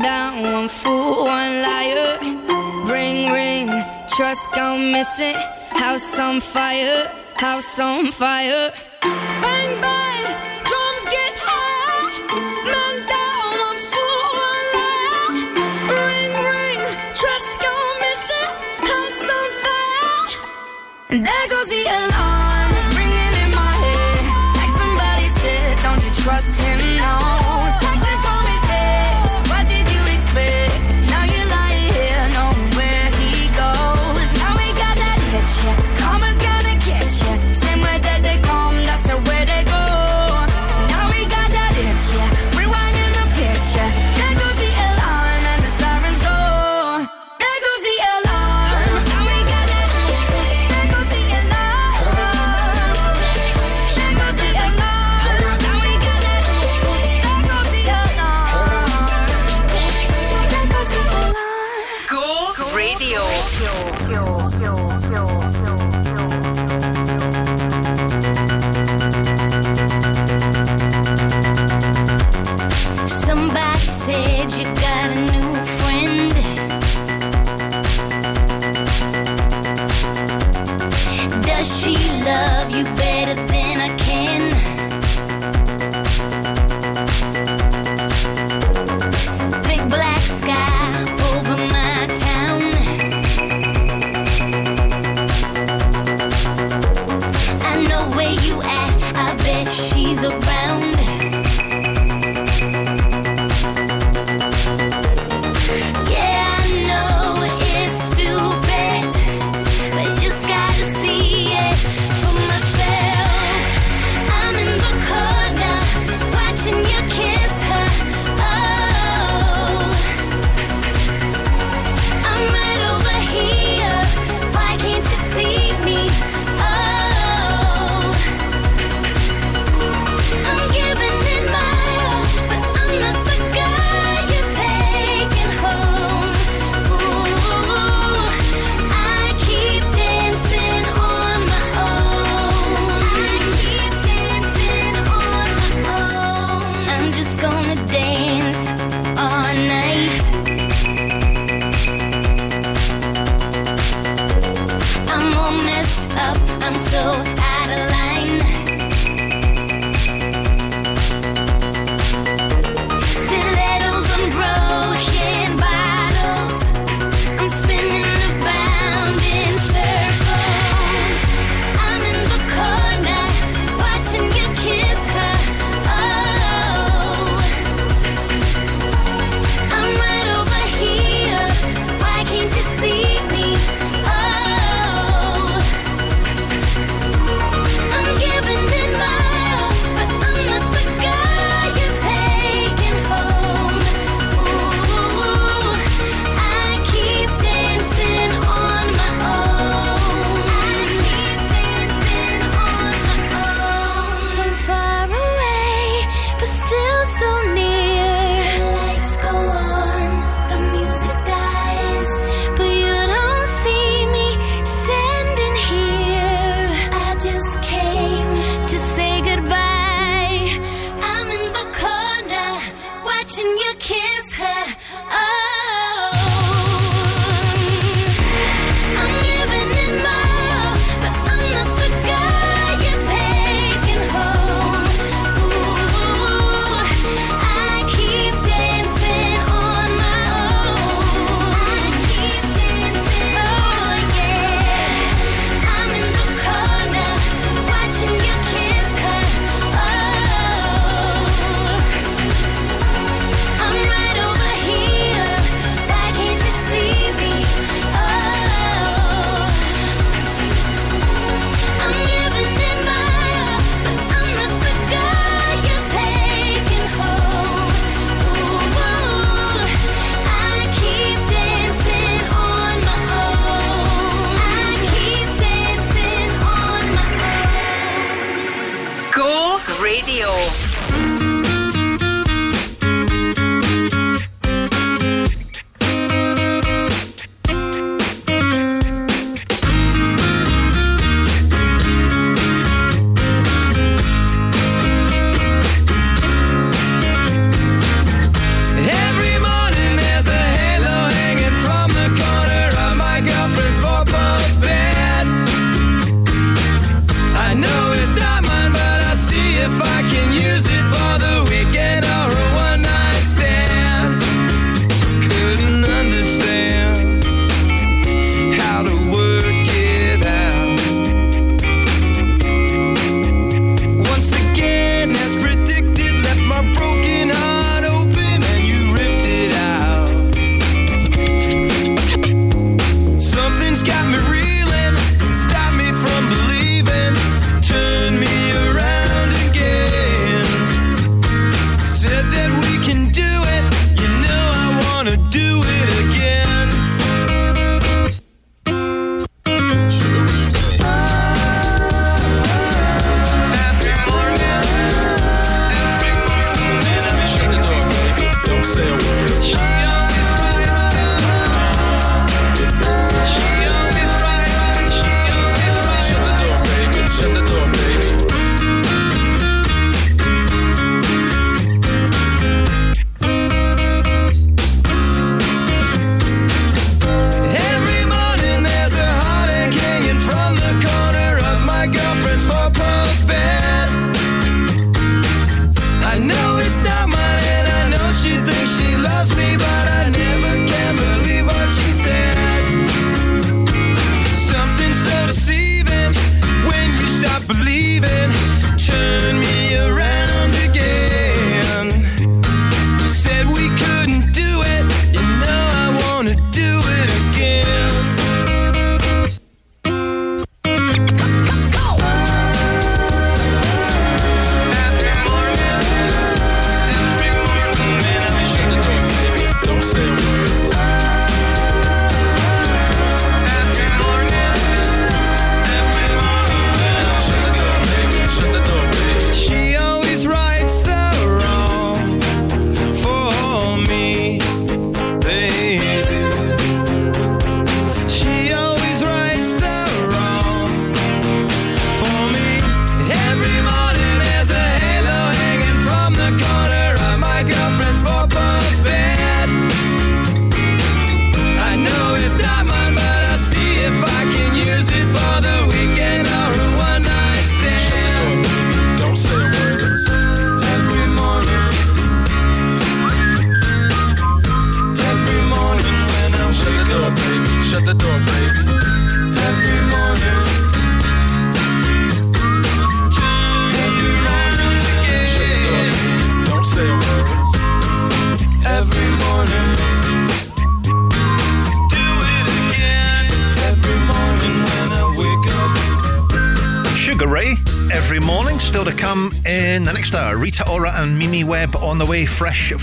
Down, one fool, one liar. Ring ring, trust gone missing. House on fire, house on fire. Bang bang, drums get higher. Man down, one fool, one liar. Ring ring, trust gone missing. House on fire. And there goes the alarm, ringing in my head. Like somebody said, don't you trust him?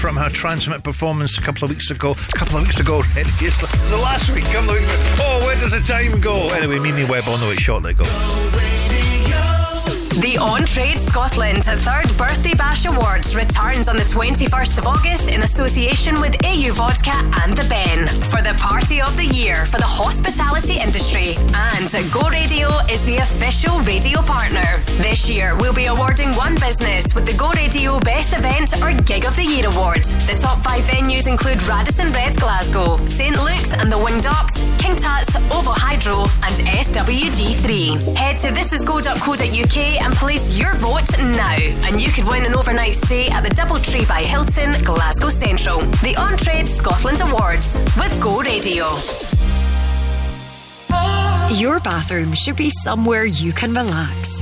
from her TRNSMT performance a couple of weeks ago. A couple of weeks ago, the last week, a couple of weeks ago. Oh, where does the time go? Anyway, Mimi Webb on the way shortly. Go. go the On Trade Scotland Third Birthday Bash Awards returns on the 21st of August in association with AU Vodka and The Ben for the party of the year for the hospitality industry. And Go Radio is the official radio partner. This year, we'll be awarding one business with the Go Radio Best Event or Gig of the Year Award. The top five venues include Radisson Red Glasgow, St Luke's and the Winged Ox, King Tut's, OVO Hydro, and SWG3. Head to thisisgo.co.uk and place your vote now, and you could win an overnight stay at the Doubletree by Hilton, Glasgow Central. The On Trade Scotland Awards with Go Radio. Your bathroom should be somewhere you can relax.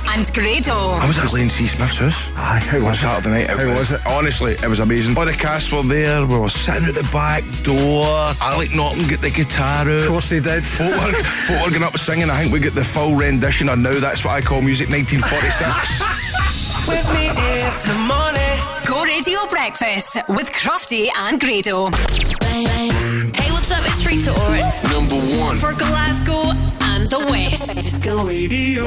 and Grado. I was at Elaine C. Smith's house. Aye, how was Saturday night? How was it? Honestly, it was amazing. All the cast were there. We were sitting at the back door. Alec Norton get the guitar out. Of course they did. Folk were, folk were going up singing. I think we get the full rendition of Now That's What I Call Music 1946. With me in the morning. Go Radio Breakfast with Crofty and Grado. Hey, what's up? It's Rita Ora. Number one. For Glasgow and the West. Go radio.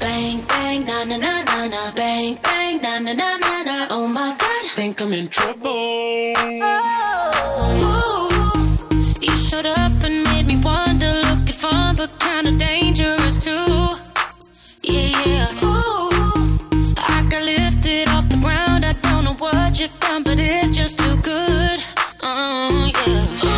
Bang, bang, na na na na na, bang, bang, na na na na na. Oh my god. Think I'm in trouble. Ooh, you showed up and made me wonder, looking fun but kinda dangerous too. Yeah, yeah. Ooh, I got lifted off the ground. I don't know what you've done, but it's just too good. Oh, yeah.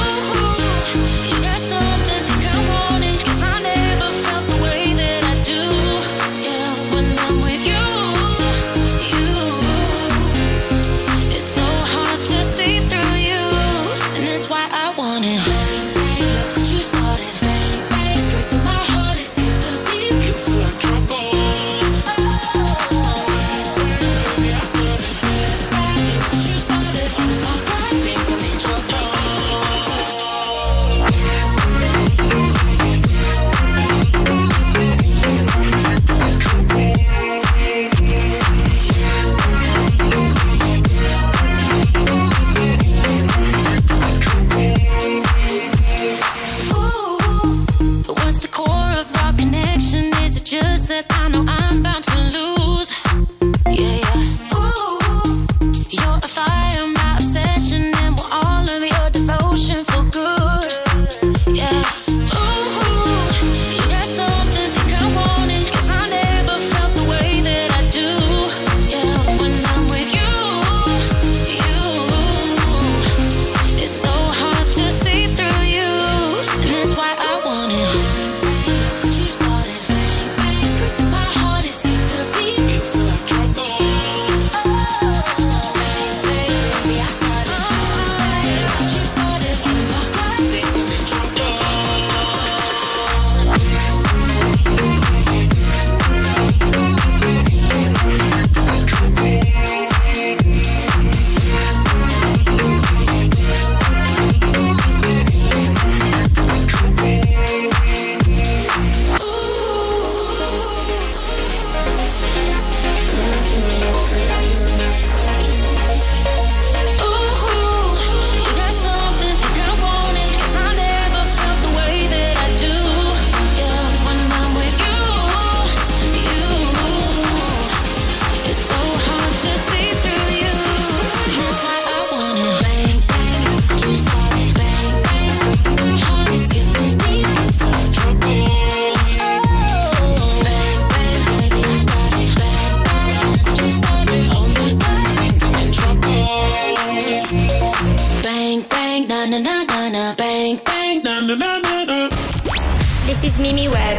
is Mimi Webb.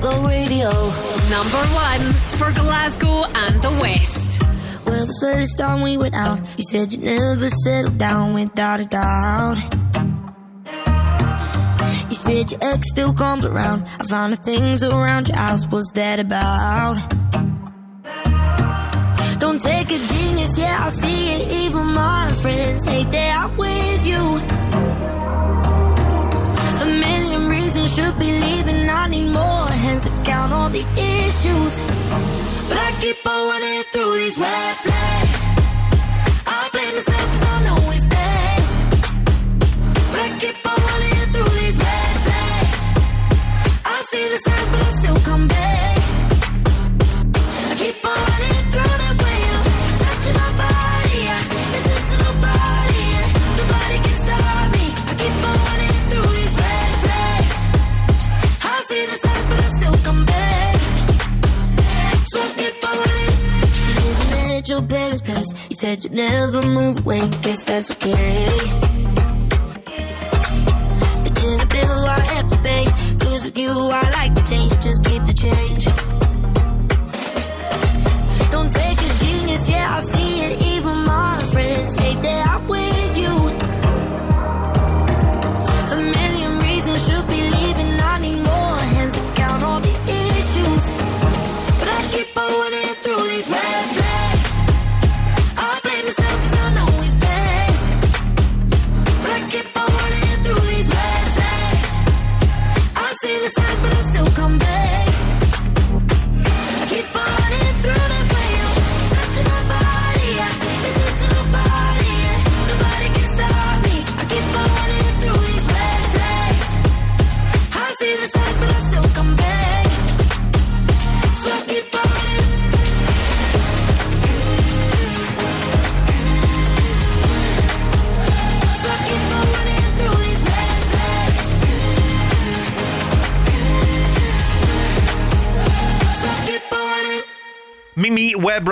The radio. Number one for Glasgow and the West. Well, the first time we went out, you said you never settle down without a doubt. You said your ex still comes around. I found the things around your house. What's that about? Don't take a genius, yeah, I see it. Even my friends hate that I'm with you. should be leaving. I need more hands to count all the issues. But I keep on running through these red flags. I blame myself cause I know it's bad. But I keep on running through these red flags. I see the signs, but I still come back. You said you never move away, guess that's okay.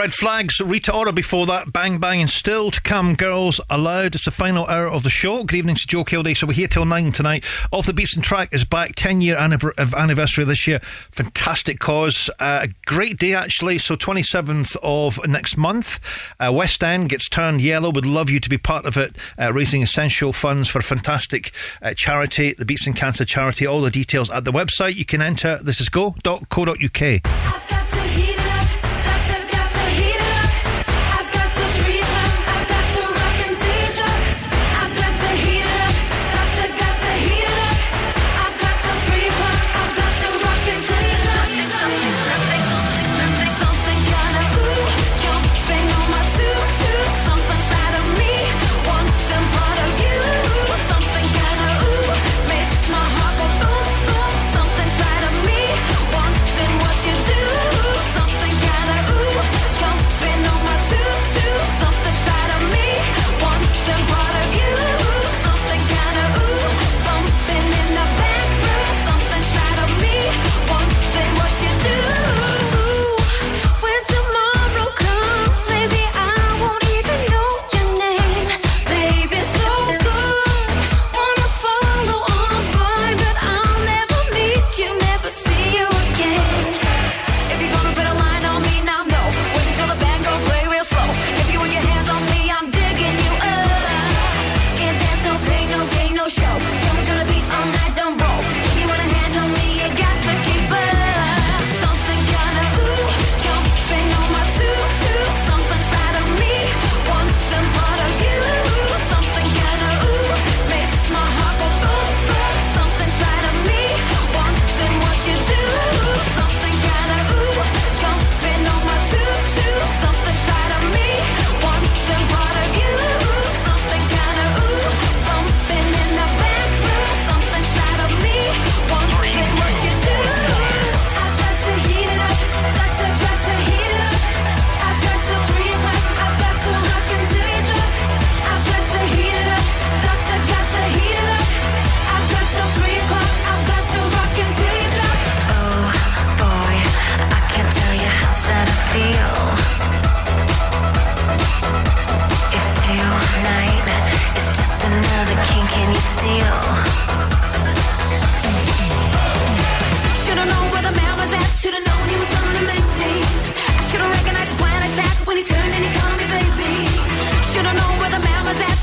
Red Flags, Rita Ora before that, Bang Bang, and still to come, Girls Aloud. It's the final hour of the show. Good evening to Joe Kilday. So we're here till nine tonight. Off the Beatson Track is back, 10 year anniversary this year. Fantastic cause. Uh, a uh, great day, actually. So 27th of next month, uh, West End gets turned yellow. Would love you to be part of it, uh, raising essential funds for a fantastic uh, charity, the Beatson Cancer Charity. All the details at the website. You can enter this is go.co.uk. I've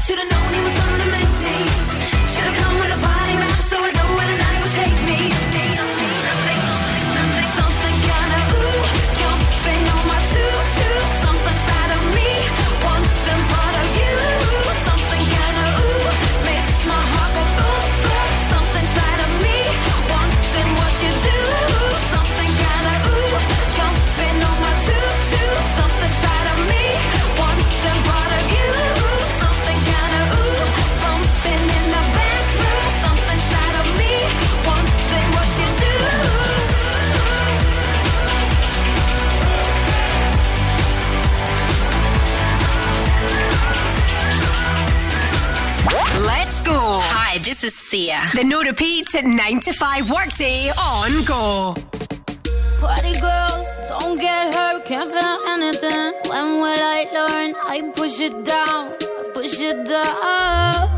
Should've known he was Hi, this is Sia. The no repeats at 9 to 5 workday on Go. Party girls, don't get hurt, can't feel anything. When will I learn? I push it down, push it down.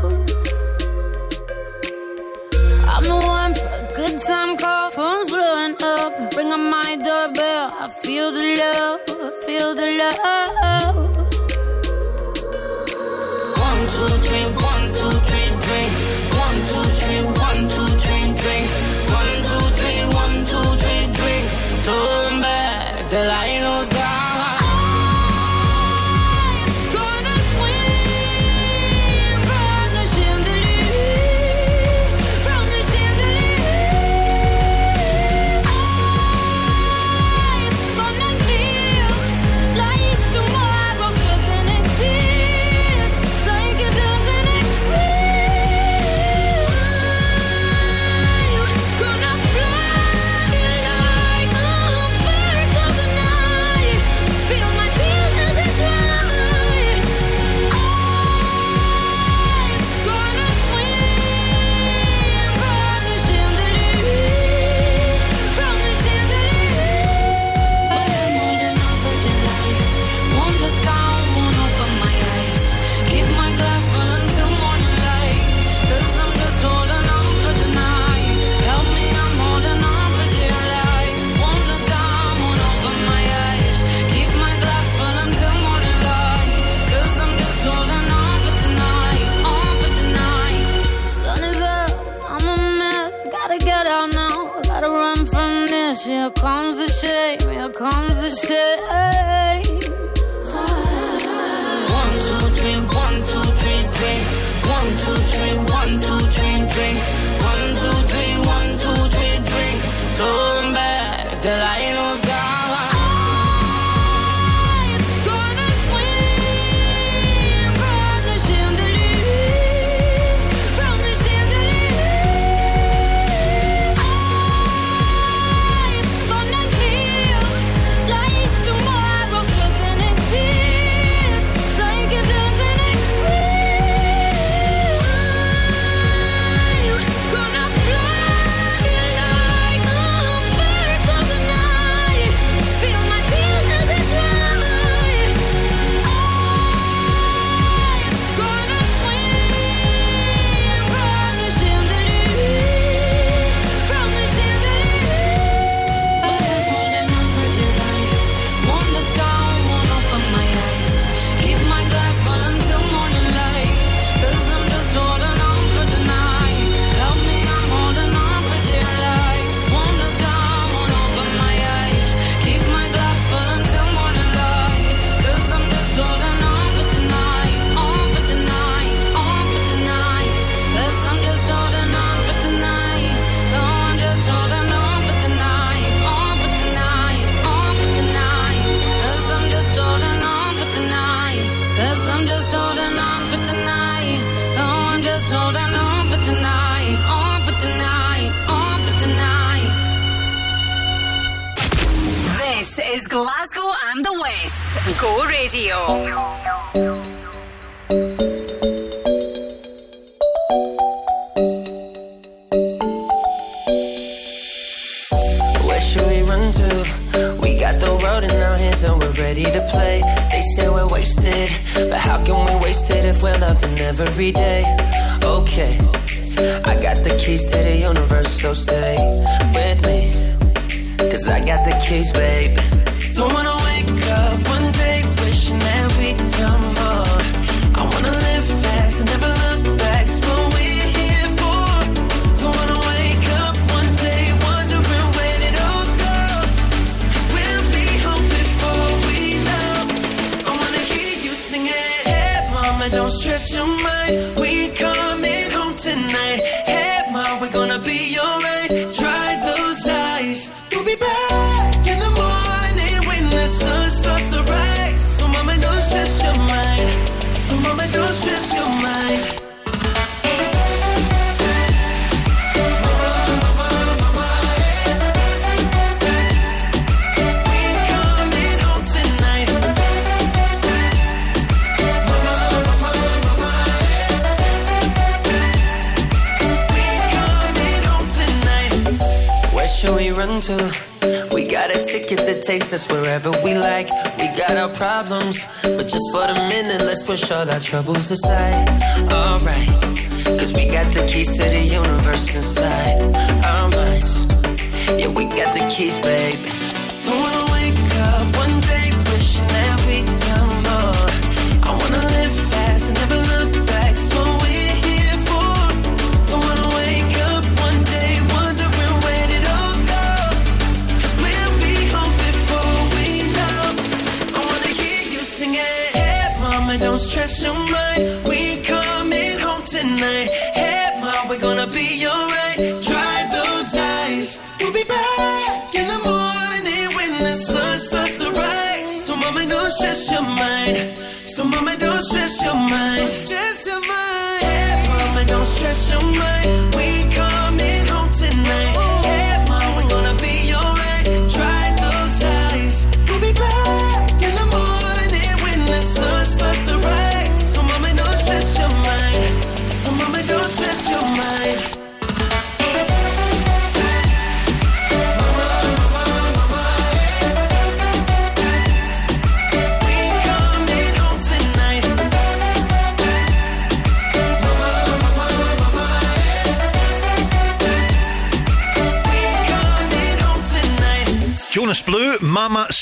I'm the one for a good time call, phone's blowing up. Ring on my doorbell, I feel the love, feel the love. One, two, three, four.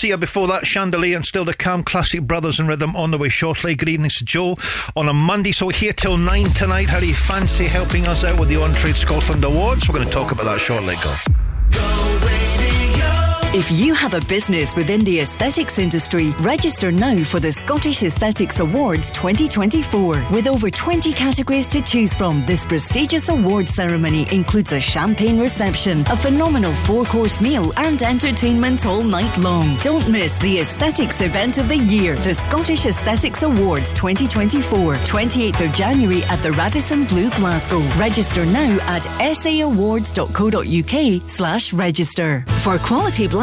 Sia before that, Chandelier, and still to come. Classic Brothers in Rhythm on the way shortly. Good evening to Joe on a Monday. So we're here till nine tonight. How do you fancy helping us out with the On Trade Scotland Awards? We're going to talk about that shortly. Go. If you have a business within the aesthetics industry, register now for the Scottish Aesthetics Awards 2024. With over 20 categories to choose from, this prestigious awards ceremony includes a champagne reception, a phenomenal four course meal, and entertainment all night long. Don't miss the aesthetics event of the year, the Scottish Aesthetics Awards 2024, 28th of January at the Radisson Blu Glasgow. Register now at saawards.co.uk slash register. For quality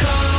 And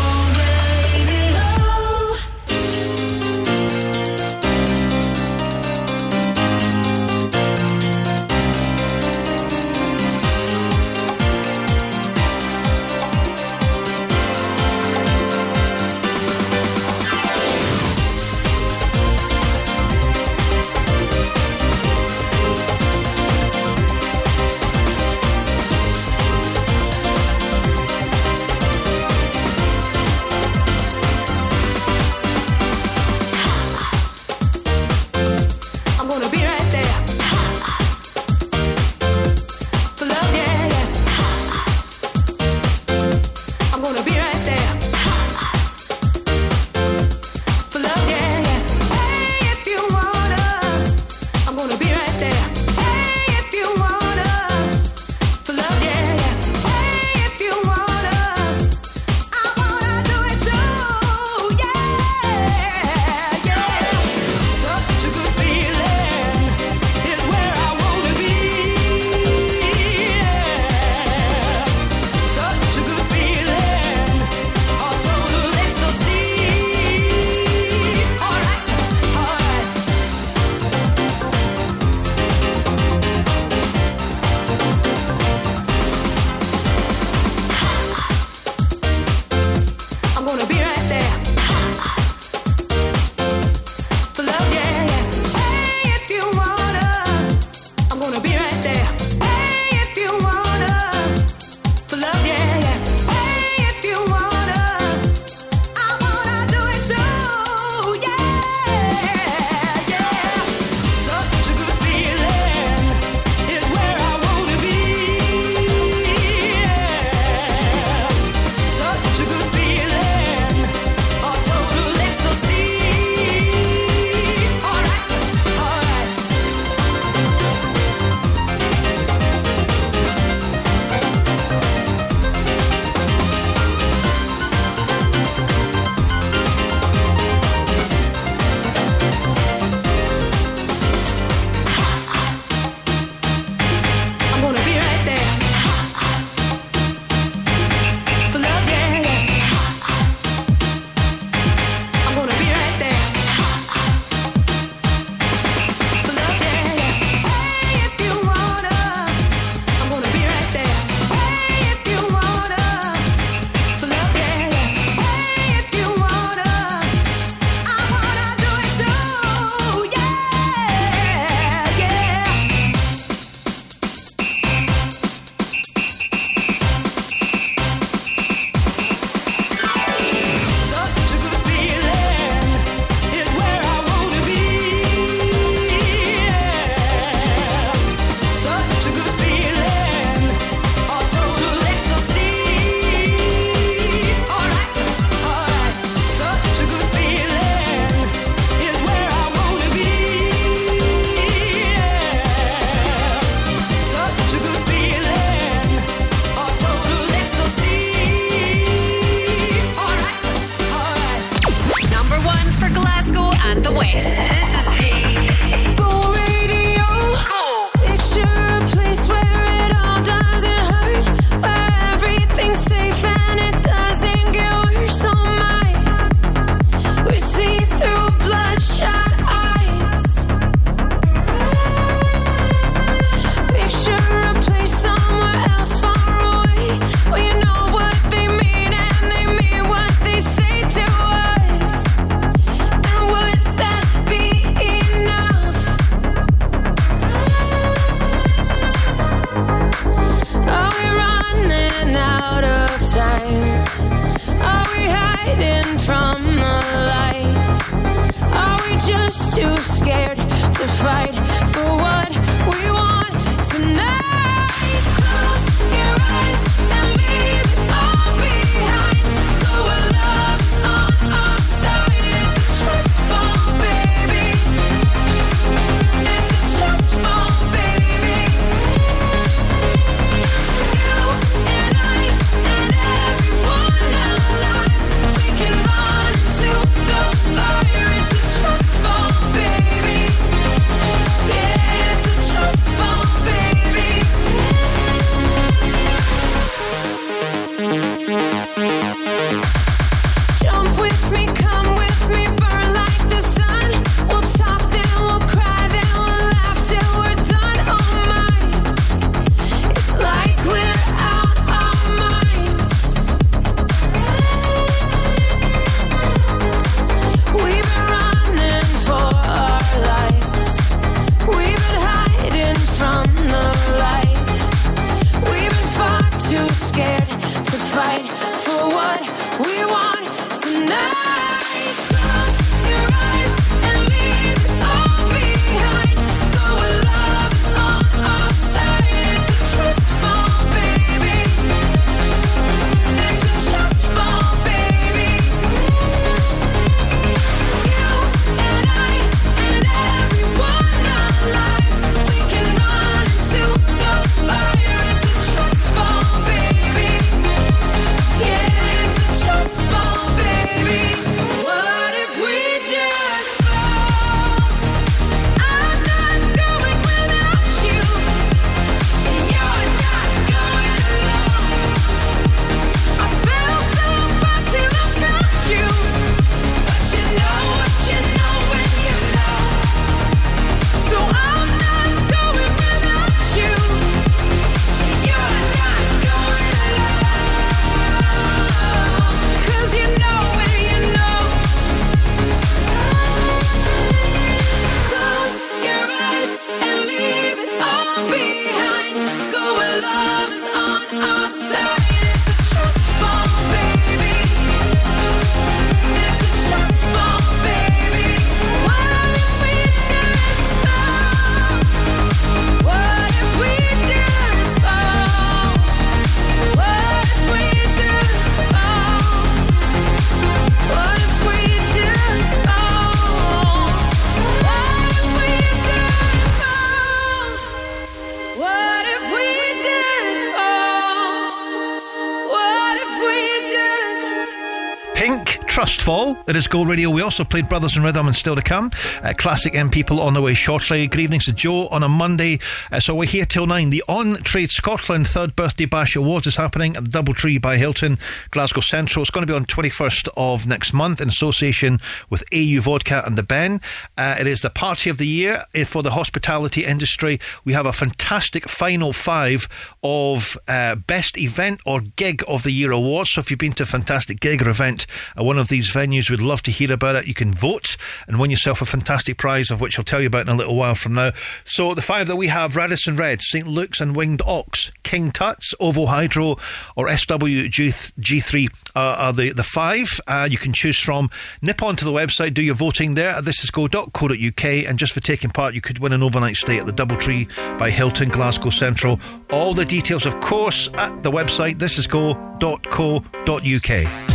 It is Gold Radio. We also played Brothers in Rhythm and still to come. Uh, classic M People on the way shortly. Good evening to Joe on a Monday. Uh, so we're here till nine. The On Trade Scotland third birthday bash awards is happening at the Doubletree by Hilton, Glasgow Central. It's going to be on 21st of next month in association with AU Vodka and the Ben. Uh, it is the party of the year uh, for the hospitality industry. We have a fantastic final five of uh, best event or gig of the year awards. So if you've been to a fantastic gig or event at one of these venues, we'd love to hear about it. You can vote and win yourself a fantastic prize, of which I'll tell you about in a little while from now. So the five that we have Radisson Red, St. Luke's and Winged Ox, King Tuts, Ovo Hydro, or SWG3 uh, are the, the five uh, you can choose from. Nip onto the website, do your voting there at thisisgo.co.uk, and just for taking part, you could win an overnight stay at the Doubletree by Hilton, Glasgow Central. All the details, of course, at the website thisisgo.co.uk.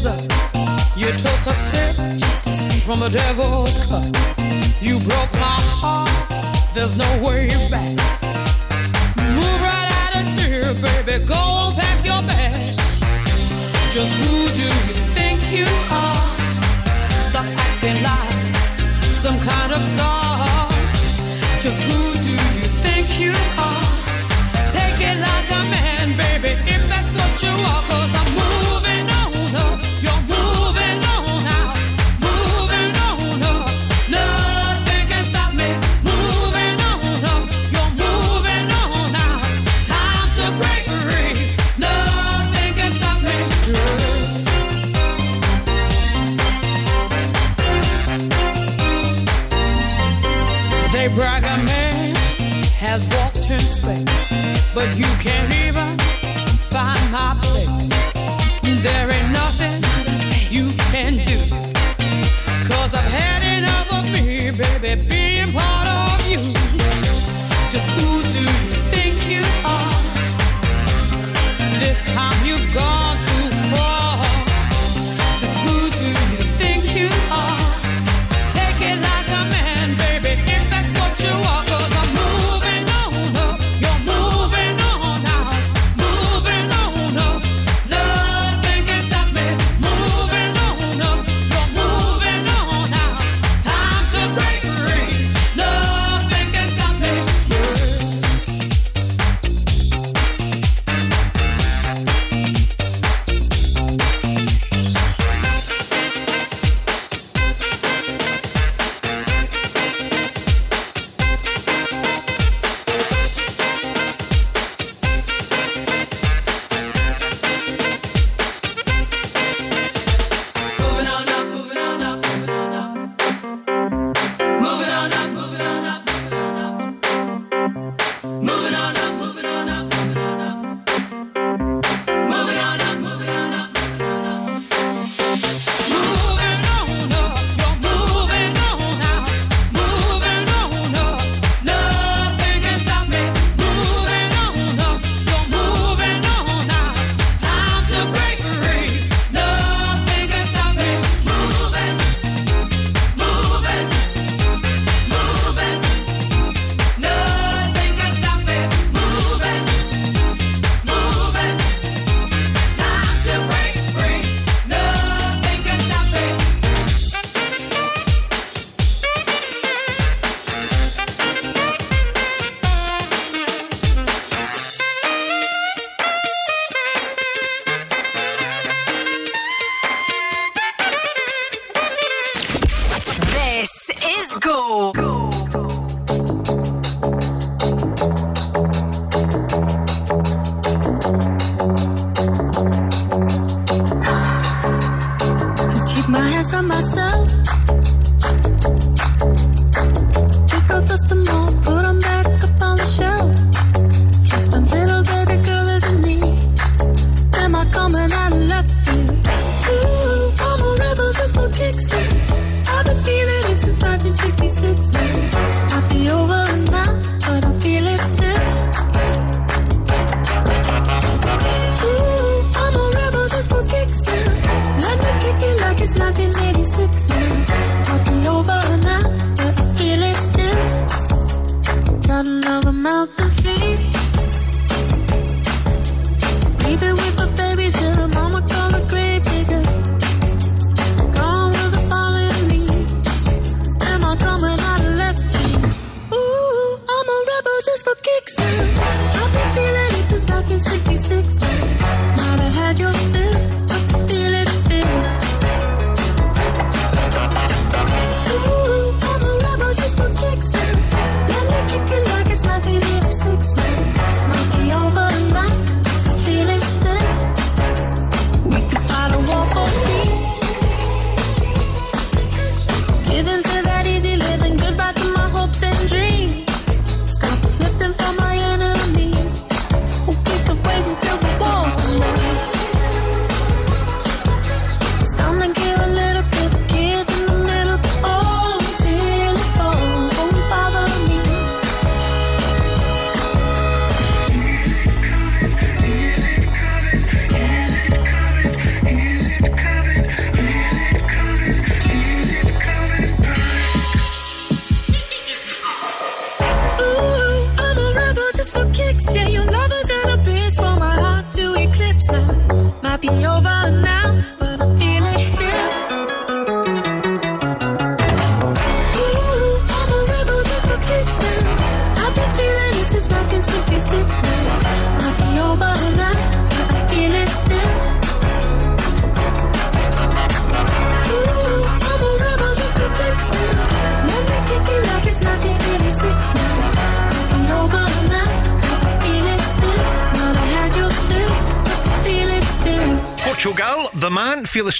scissors. You took a sip from the devil's cup. You broke my heart. There's no way back. Move right out of here, baby. Go on, pack your bags. Just who do you think you are? Stop acting like some kind of star. Just who do you think you are? Take it like a man, baby, if that's what you are. Cause space, but you can't even find my place. There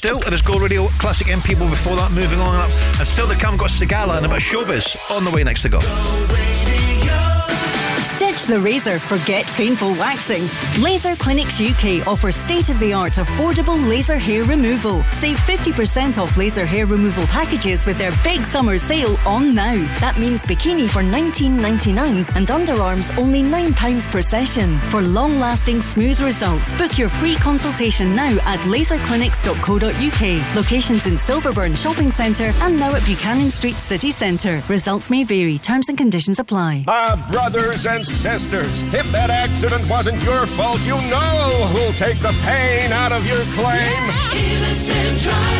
Still, it is Go Radio, Classic M People before that, moving on up. And still to come, got Sigala and a bit of showbiz on the way next to go. Ditch the razor, forget painful waxing. Laser Clinics UK offers state of the art affordable laser hair removal. Save 50% off laser hair removal packages with their big summer sale on now. That means bikini for $19.99 and underarms only £9 per session. For long lasting smooth results, book your free consultation now at laserclinics.co.uk. Locations in Silverburn Shopping Centre and now at Buchanan Street City Centre. Results may vary, terms and conditions apply. Ah, brothers and sisters, if that accident wasn't your fault, you know who'll take the pain out of your claim. Innocent driver.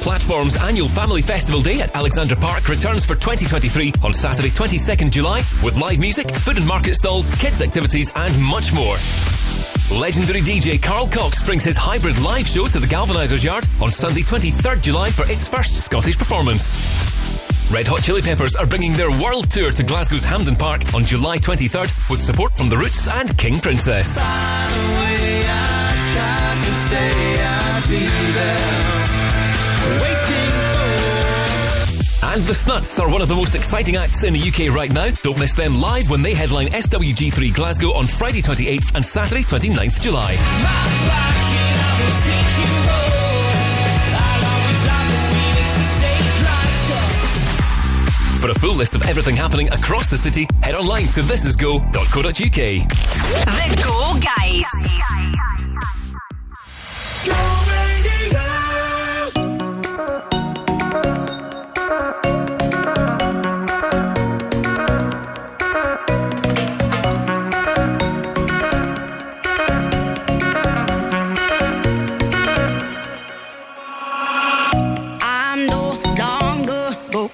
Platform's annual Family Festival Day at Alexandra Park returns for 2023 on Saturday, 22nd July, with live music, food and market stalls, kids' activities, and much more. Legendary DJ Carl Cox brings his hybrid live show to the Galvanisers Yard on Sunday, 23rd July for its first Scottish performance. Red Hot Chili Peppers are bringing their world tour to Glasgow's Hampden Park on July 23rd with support from The Roots and King Princess. And the Snuts are one of the most exciting acts in the UK right now. Don't miss them live when they headline SWG3 Glasgow on Friday 28th and Saturday 29th July. For a full list of everything happening across the city, head online to thisisgo.co.uk. The Go Guide. I'm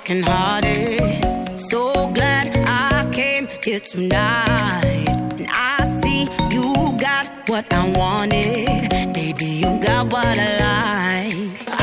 longer broken hearted. So glad I came here tonight. And I see you got what I wanted. Baby, you got what I like.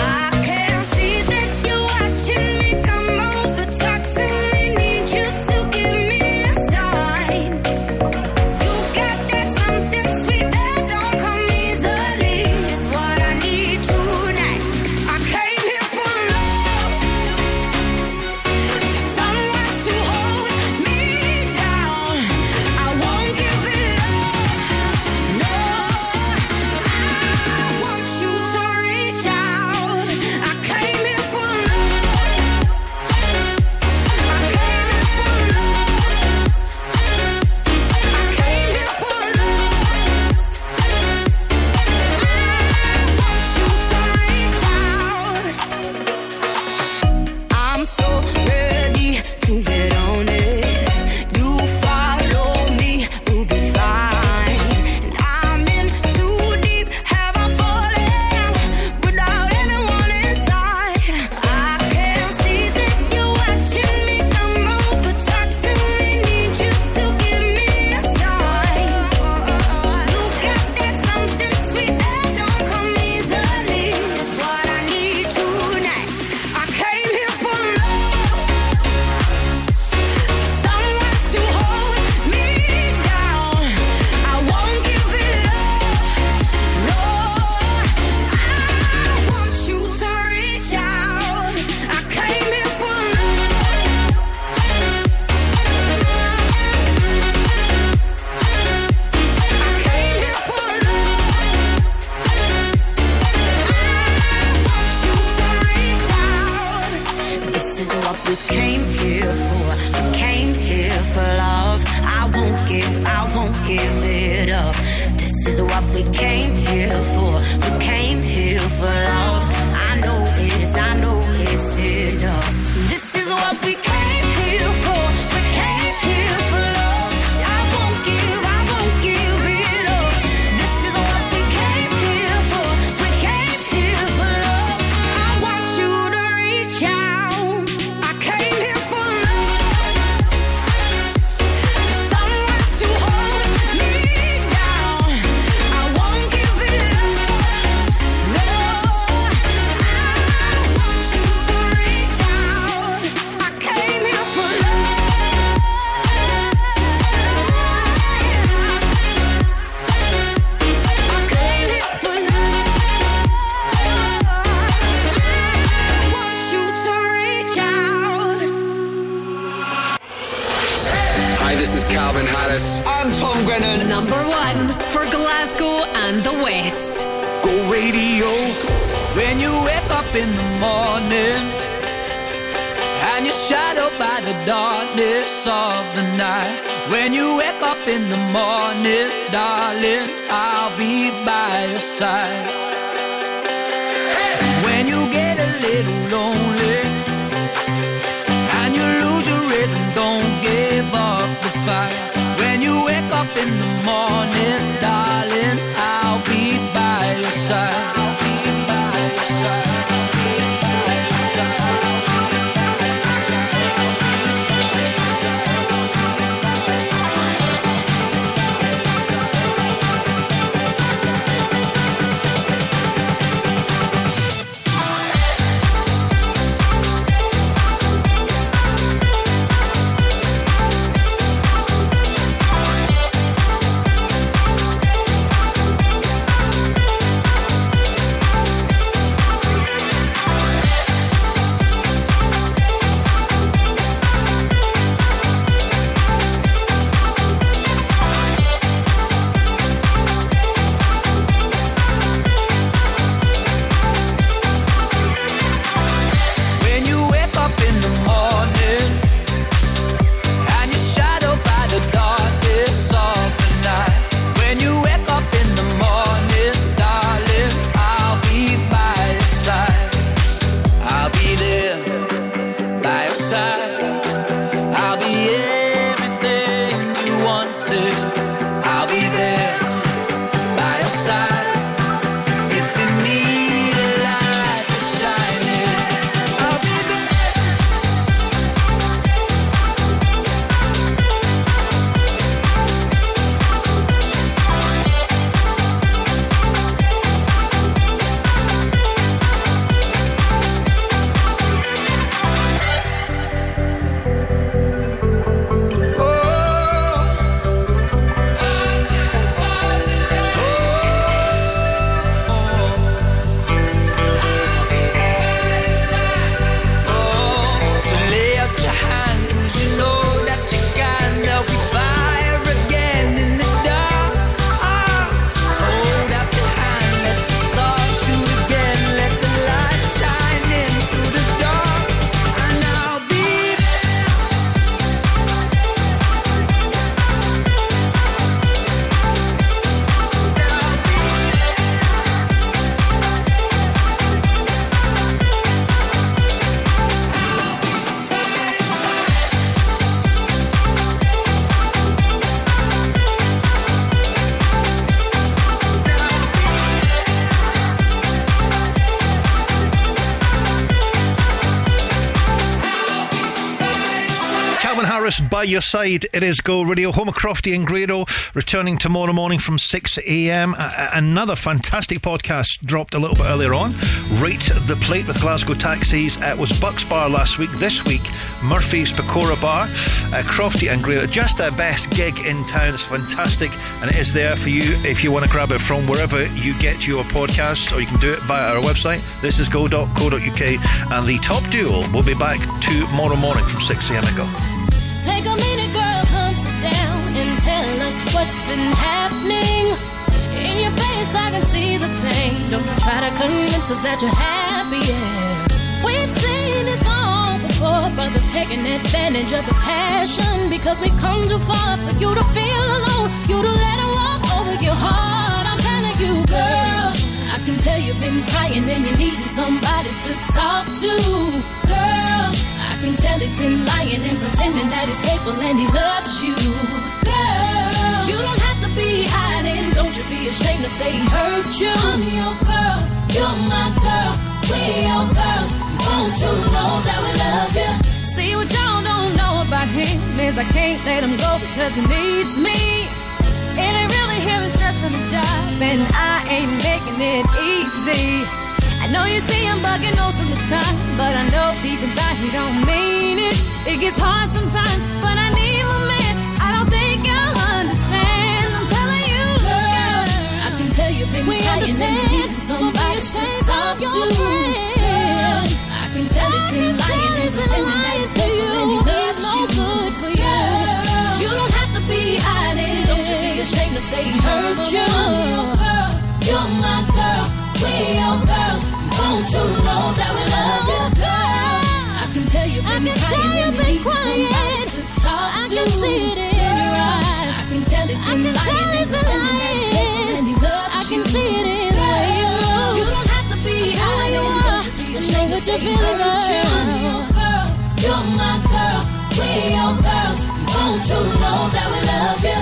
By your side. It is Go Radio. Home of Crofty and Grado returning tomorrow morning from 6 a.m. Another fantastic podcast dropped a little bit earlier on. Rate the Plate with Glasgow Taxis. It was Bucks Bar last week. This week, Murphy's Pakora Bar. Uh, Crofty and Grado. Just the best gig in town. It's fantastic. And it is there for you if you want to grab it from wherever you get your podcasts or you can do it via our website. This is go.co.uk. And the top duo will be back tomorrow morning from 6 a.m. ago. Take a minute, girl, come sit down and tell us what's been happening. In your face, I can see the pain. Don't you try to convince us that you're happy. Yeah. We've seen this all before, brothers taking advantage of the passion because we come too far for you to feel alone. You to let it walk over your heart. I'm telling you, girl. I can tell you've been crying and you're needing somebody to talk to, can tell he's been lying and pretending that he's faithful and he loves you, girl. You don't have to be hiding. Don't you be ashamed to say he hurt you. I'm your girl. You're my girl. We're your girls. Won't you know that we love you? See what y'all don't know about him is I can't let him go because he needs me. It ain't really him, it's stress from his job, and I ain't making it easy. I know you see him bugging most of the time, but I know deep inside he don't mean it. It gets hard sometimes, but I need my man. I don't think you'll understand. I'm telling you, girl. I can tell you've been We understand. somebody Don't be to ashamed talk of your to. friend. Girl, I can tell he's been lying and pretending that he's faithful and he loves no you. good for you. Girl, you don't have to be hiding. Don't you be ashamed to say he hurt you. Girl, you're my girl, we're your girls. Won't you know that we love you, girl? I can tell you've been I can tell crying you've been you need somebody crying. to talk I to. can see it in your eyes. I can tell he's I been can lying tell he's been pretending that he's hateful lying. I can see it in the way you don't have to be hiding. you Don't are. you be know ashamed what you're feeling, hurt you. I'm girl. you're my girl, we're your girls. Won't you know that we love you,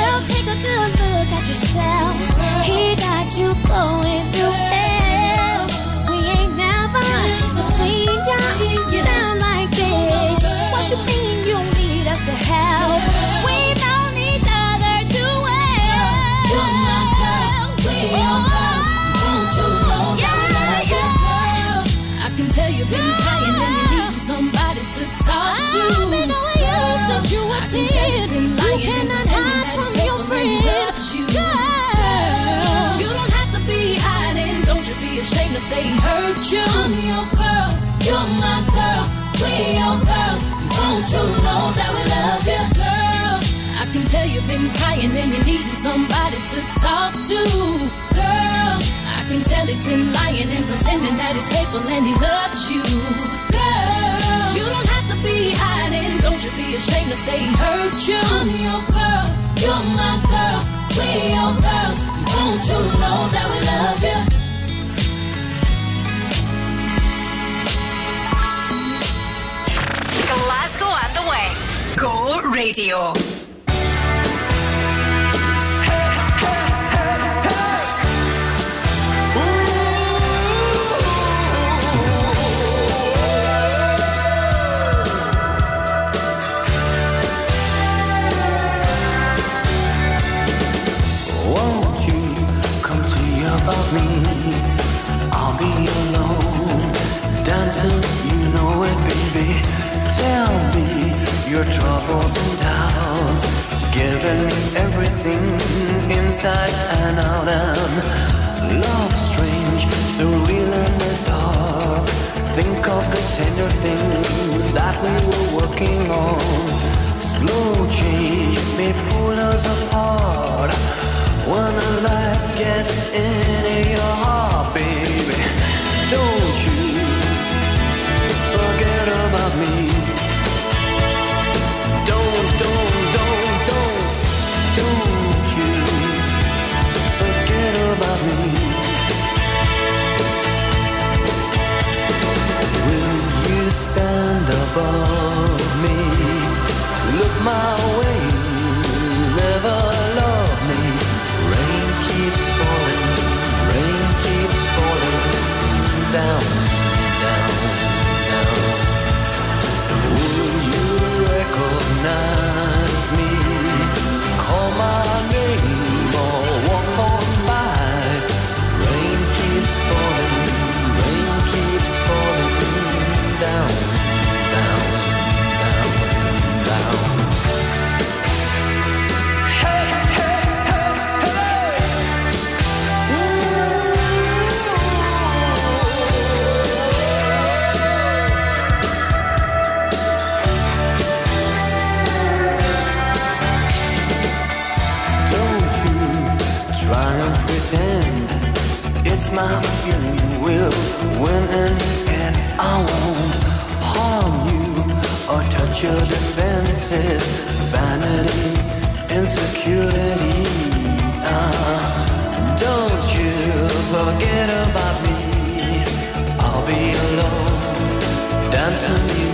Girl, take a good look at yourself. He got you going What you mean you need us to help? We've known each other too well. You're my girl, we're your girls. Won't you know that we love you, girl? I can tell you've been crying and you need somebody to talk to. I've been knowing you since you were I can tell he's been ten. You cannot hide from your friend. you. Girl. You don't have to be hiding. Don't you be ashamed to say he hurt you. I'm your girl, you're my girl, we're your girls. Won't you know that we love you, girl? I can tell you've been crying and you're needing somebody to talk to, girl. I can tell he's been lying and pretending that he's faithful and he loves you, girl. You don't have to be hiding. Don't you be ashamed to say he hurt you. I'm your girl, you're my girl, we're your girls. Won't you know that we love you? Radio. Your troubles and doubts, giving me everything inside and out. And love strange, so real in the dark. Think of the tender things that we were working on. Slow change may pull us apart. When a light gets into your heart, baby, don't you forget about me. Above your defenses, vanity, insecurity. Ah, don't you forget about me. I'll be alone, dancing,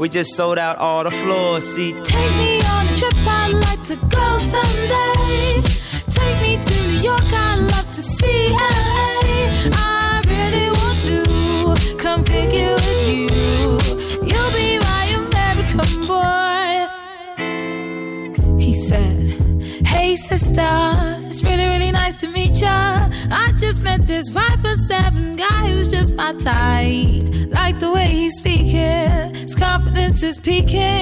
We just sold out all the floor seats. Take me on a trip, I'd like to go someday. Take me to New York, I'd love to see LA. I really want to come pick you with you. You'll be my American boy. He said, Hey sister, it's really, really nice to meet ya. I just met this five for seven guy who's just my type is peeking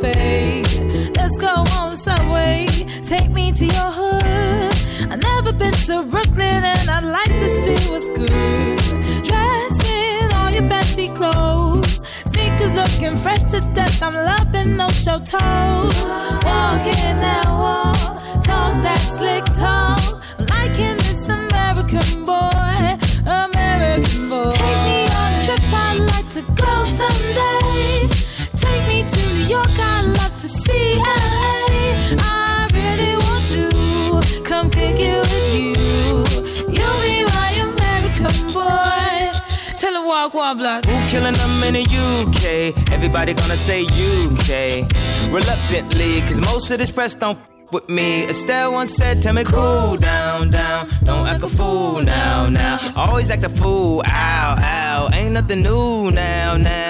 cafe. Let's go on subway. Take me to your hood. I've never been to Brooklyn and I'd like to see what's good. Dress in all your fancy clothes. Sneakers looking fresh to death. I'm loving no show toes. Walk in that wall. Talk that slick talk. I'm liking this American walk. Who killing them in the UK? Everybody gonna say UK. Reluctantly, cause most of this press don't f- with me. Estelle once said, Tell me cool down, down. Don't act a fool now, now. Always act a fool, ow, ow. Ain't nothing new now, now.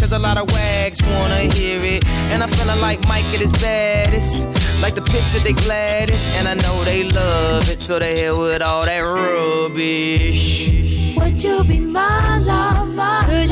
Cause a lot of wags wanna hear it. And I'm feeling like Mike at his baddest. Like the pips at they gladdest. And I know they love it, so they here with all that rubbish. Would you be my lover?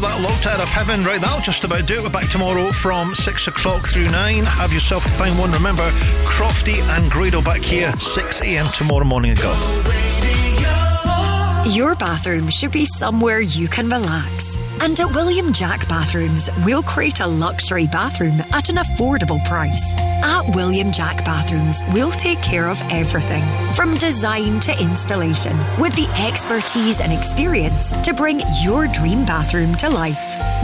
Before that locked out of heaven. Right, that'll just about do it. We're back tomorrow from 6 o'clock through 9. Have yourself a fine one. Remember, Crofty and Grado back here 6 a.m. tomorrow morning ago. Your bathroom should be somewhere you can relax. And at William Jack Bathrooms, we'll create a luxury bathroom at an affordable price. At William Jack Bathrooms, we'll take care of everything from design to installation with the expertise and experience to bring your dream bathroom to life.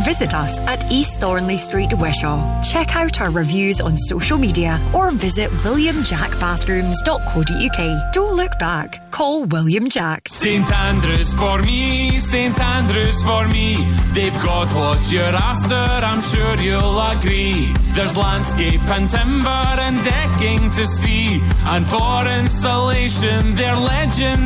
Visit us at East Thornlie Street, Wishaw. Check out our reviews on social media or visit williamjackbathrooms.co.uk. Don't look back. Call William Jack. St Andrews for me, St Andrews for me. They've got what you're after, I'm sure you'll agree. There's landscape and timber and decking to see, and for installation, they're legend.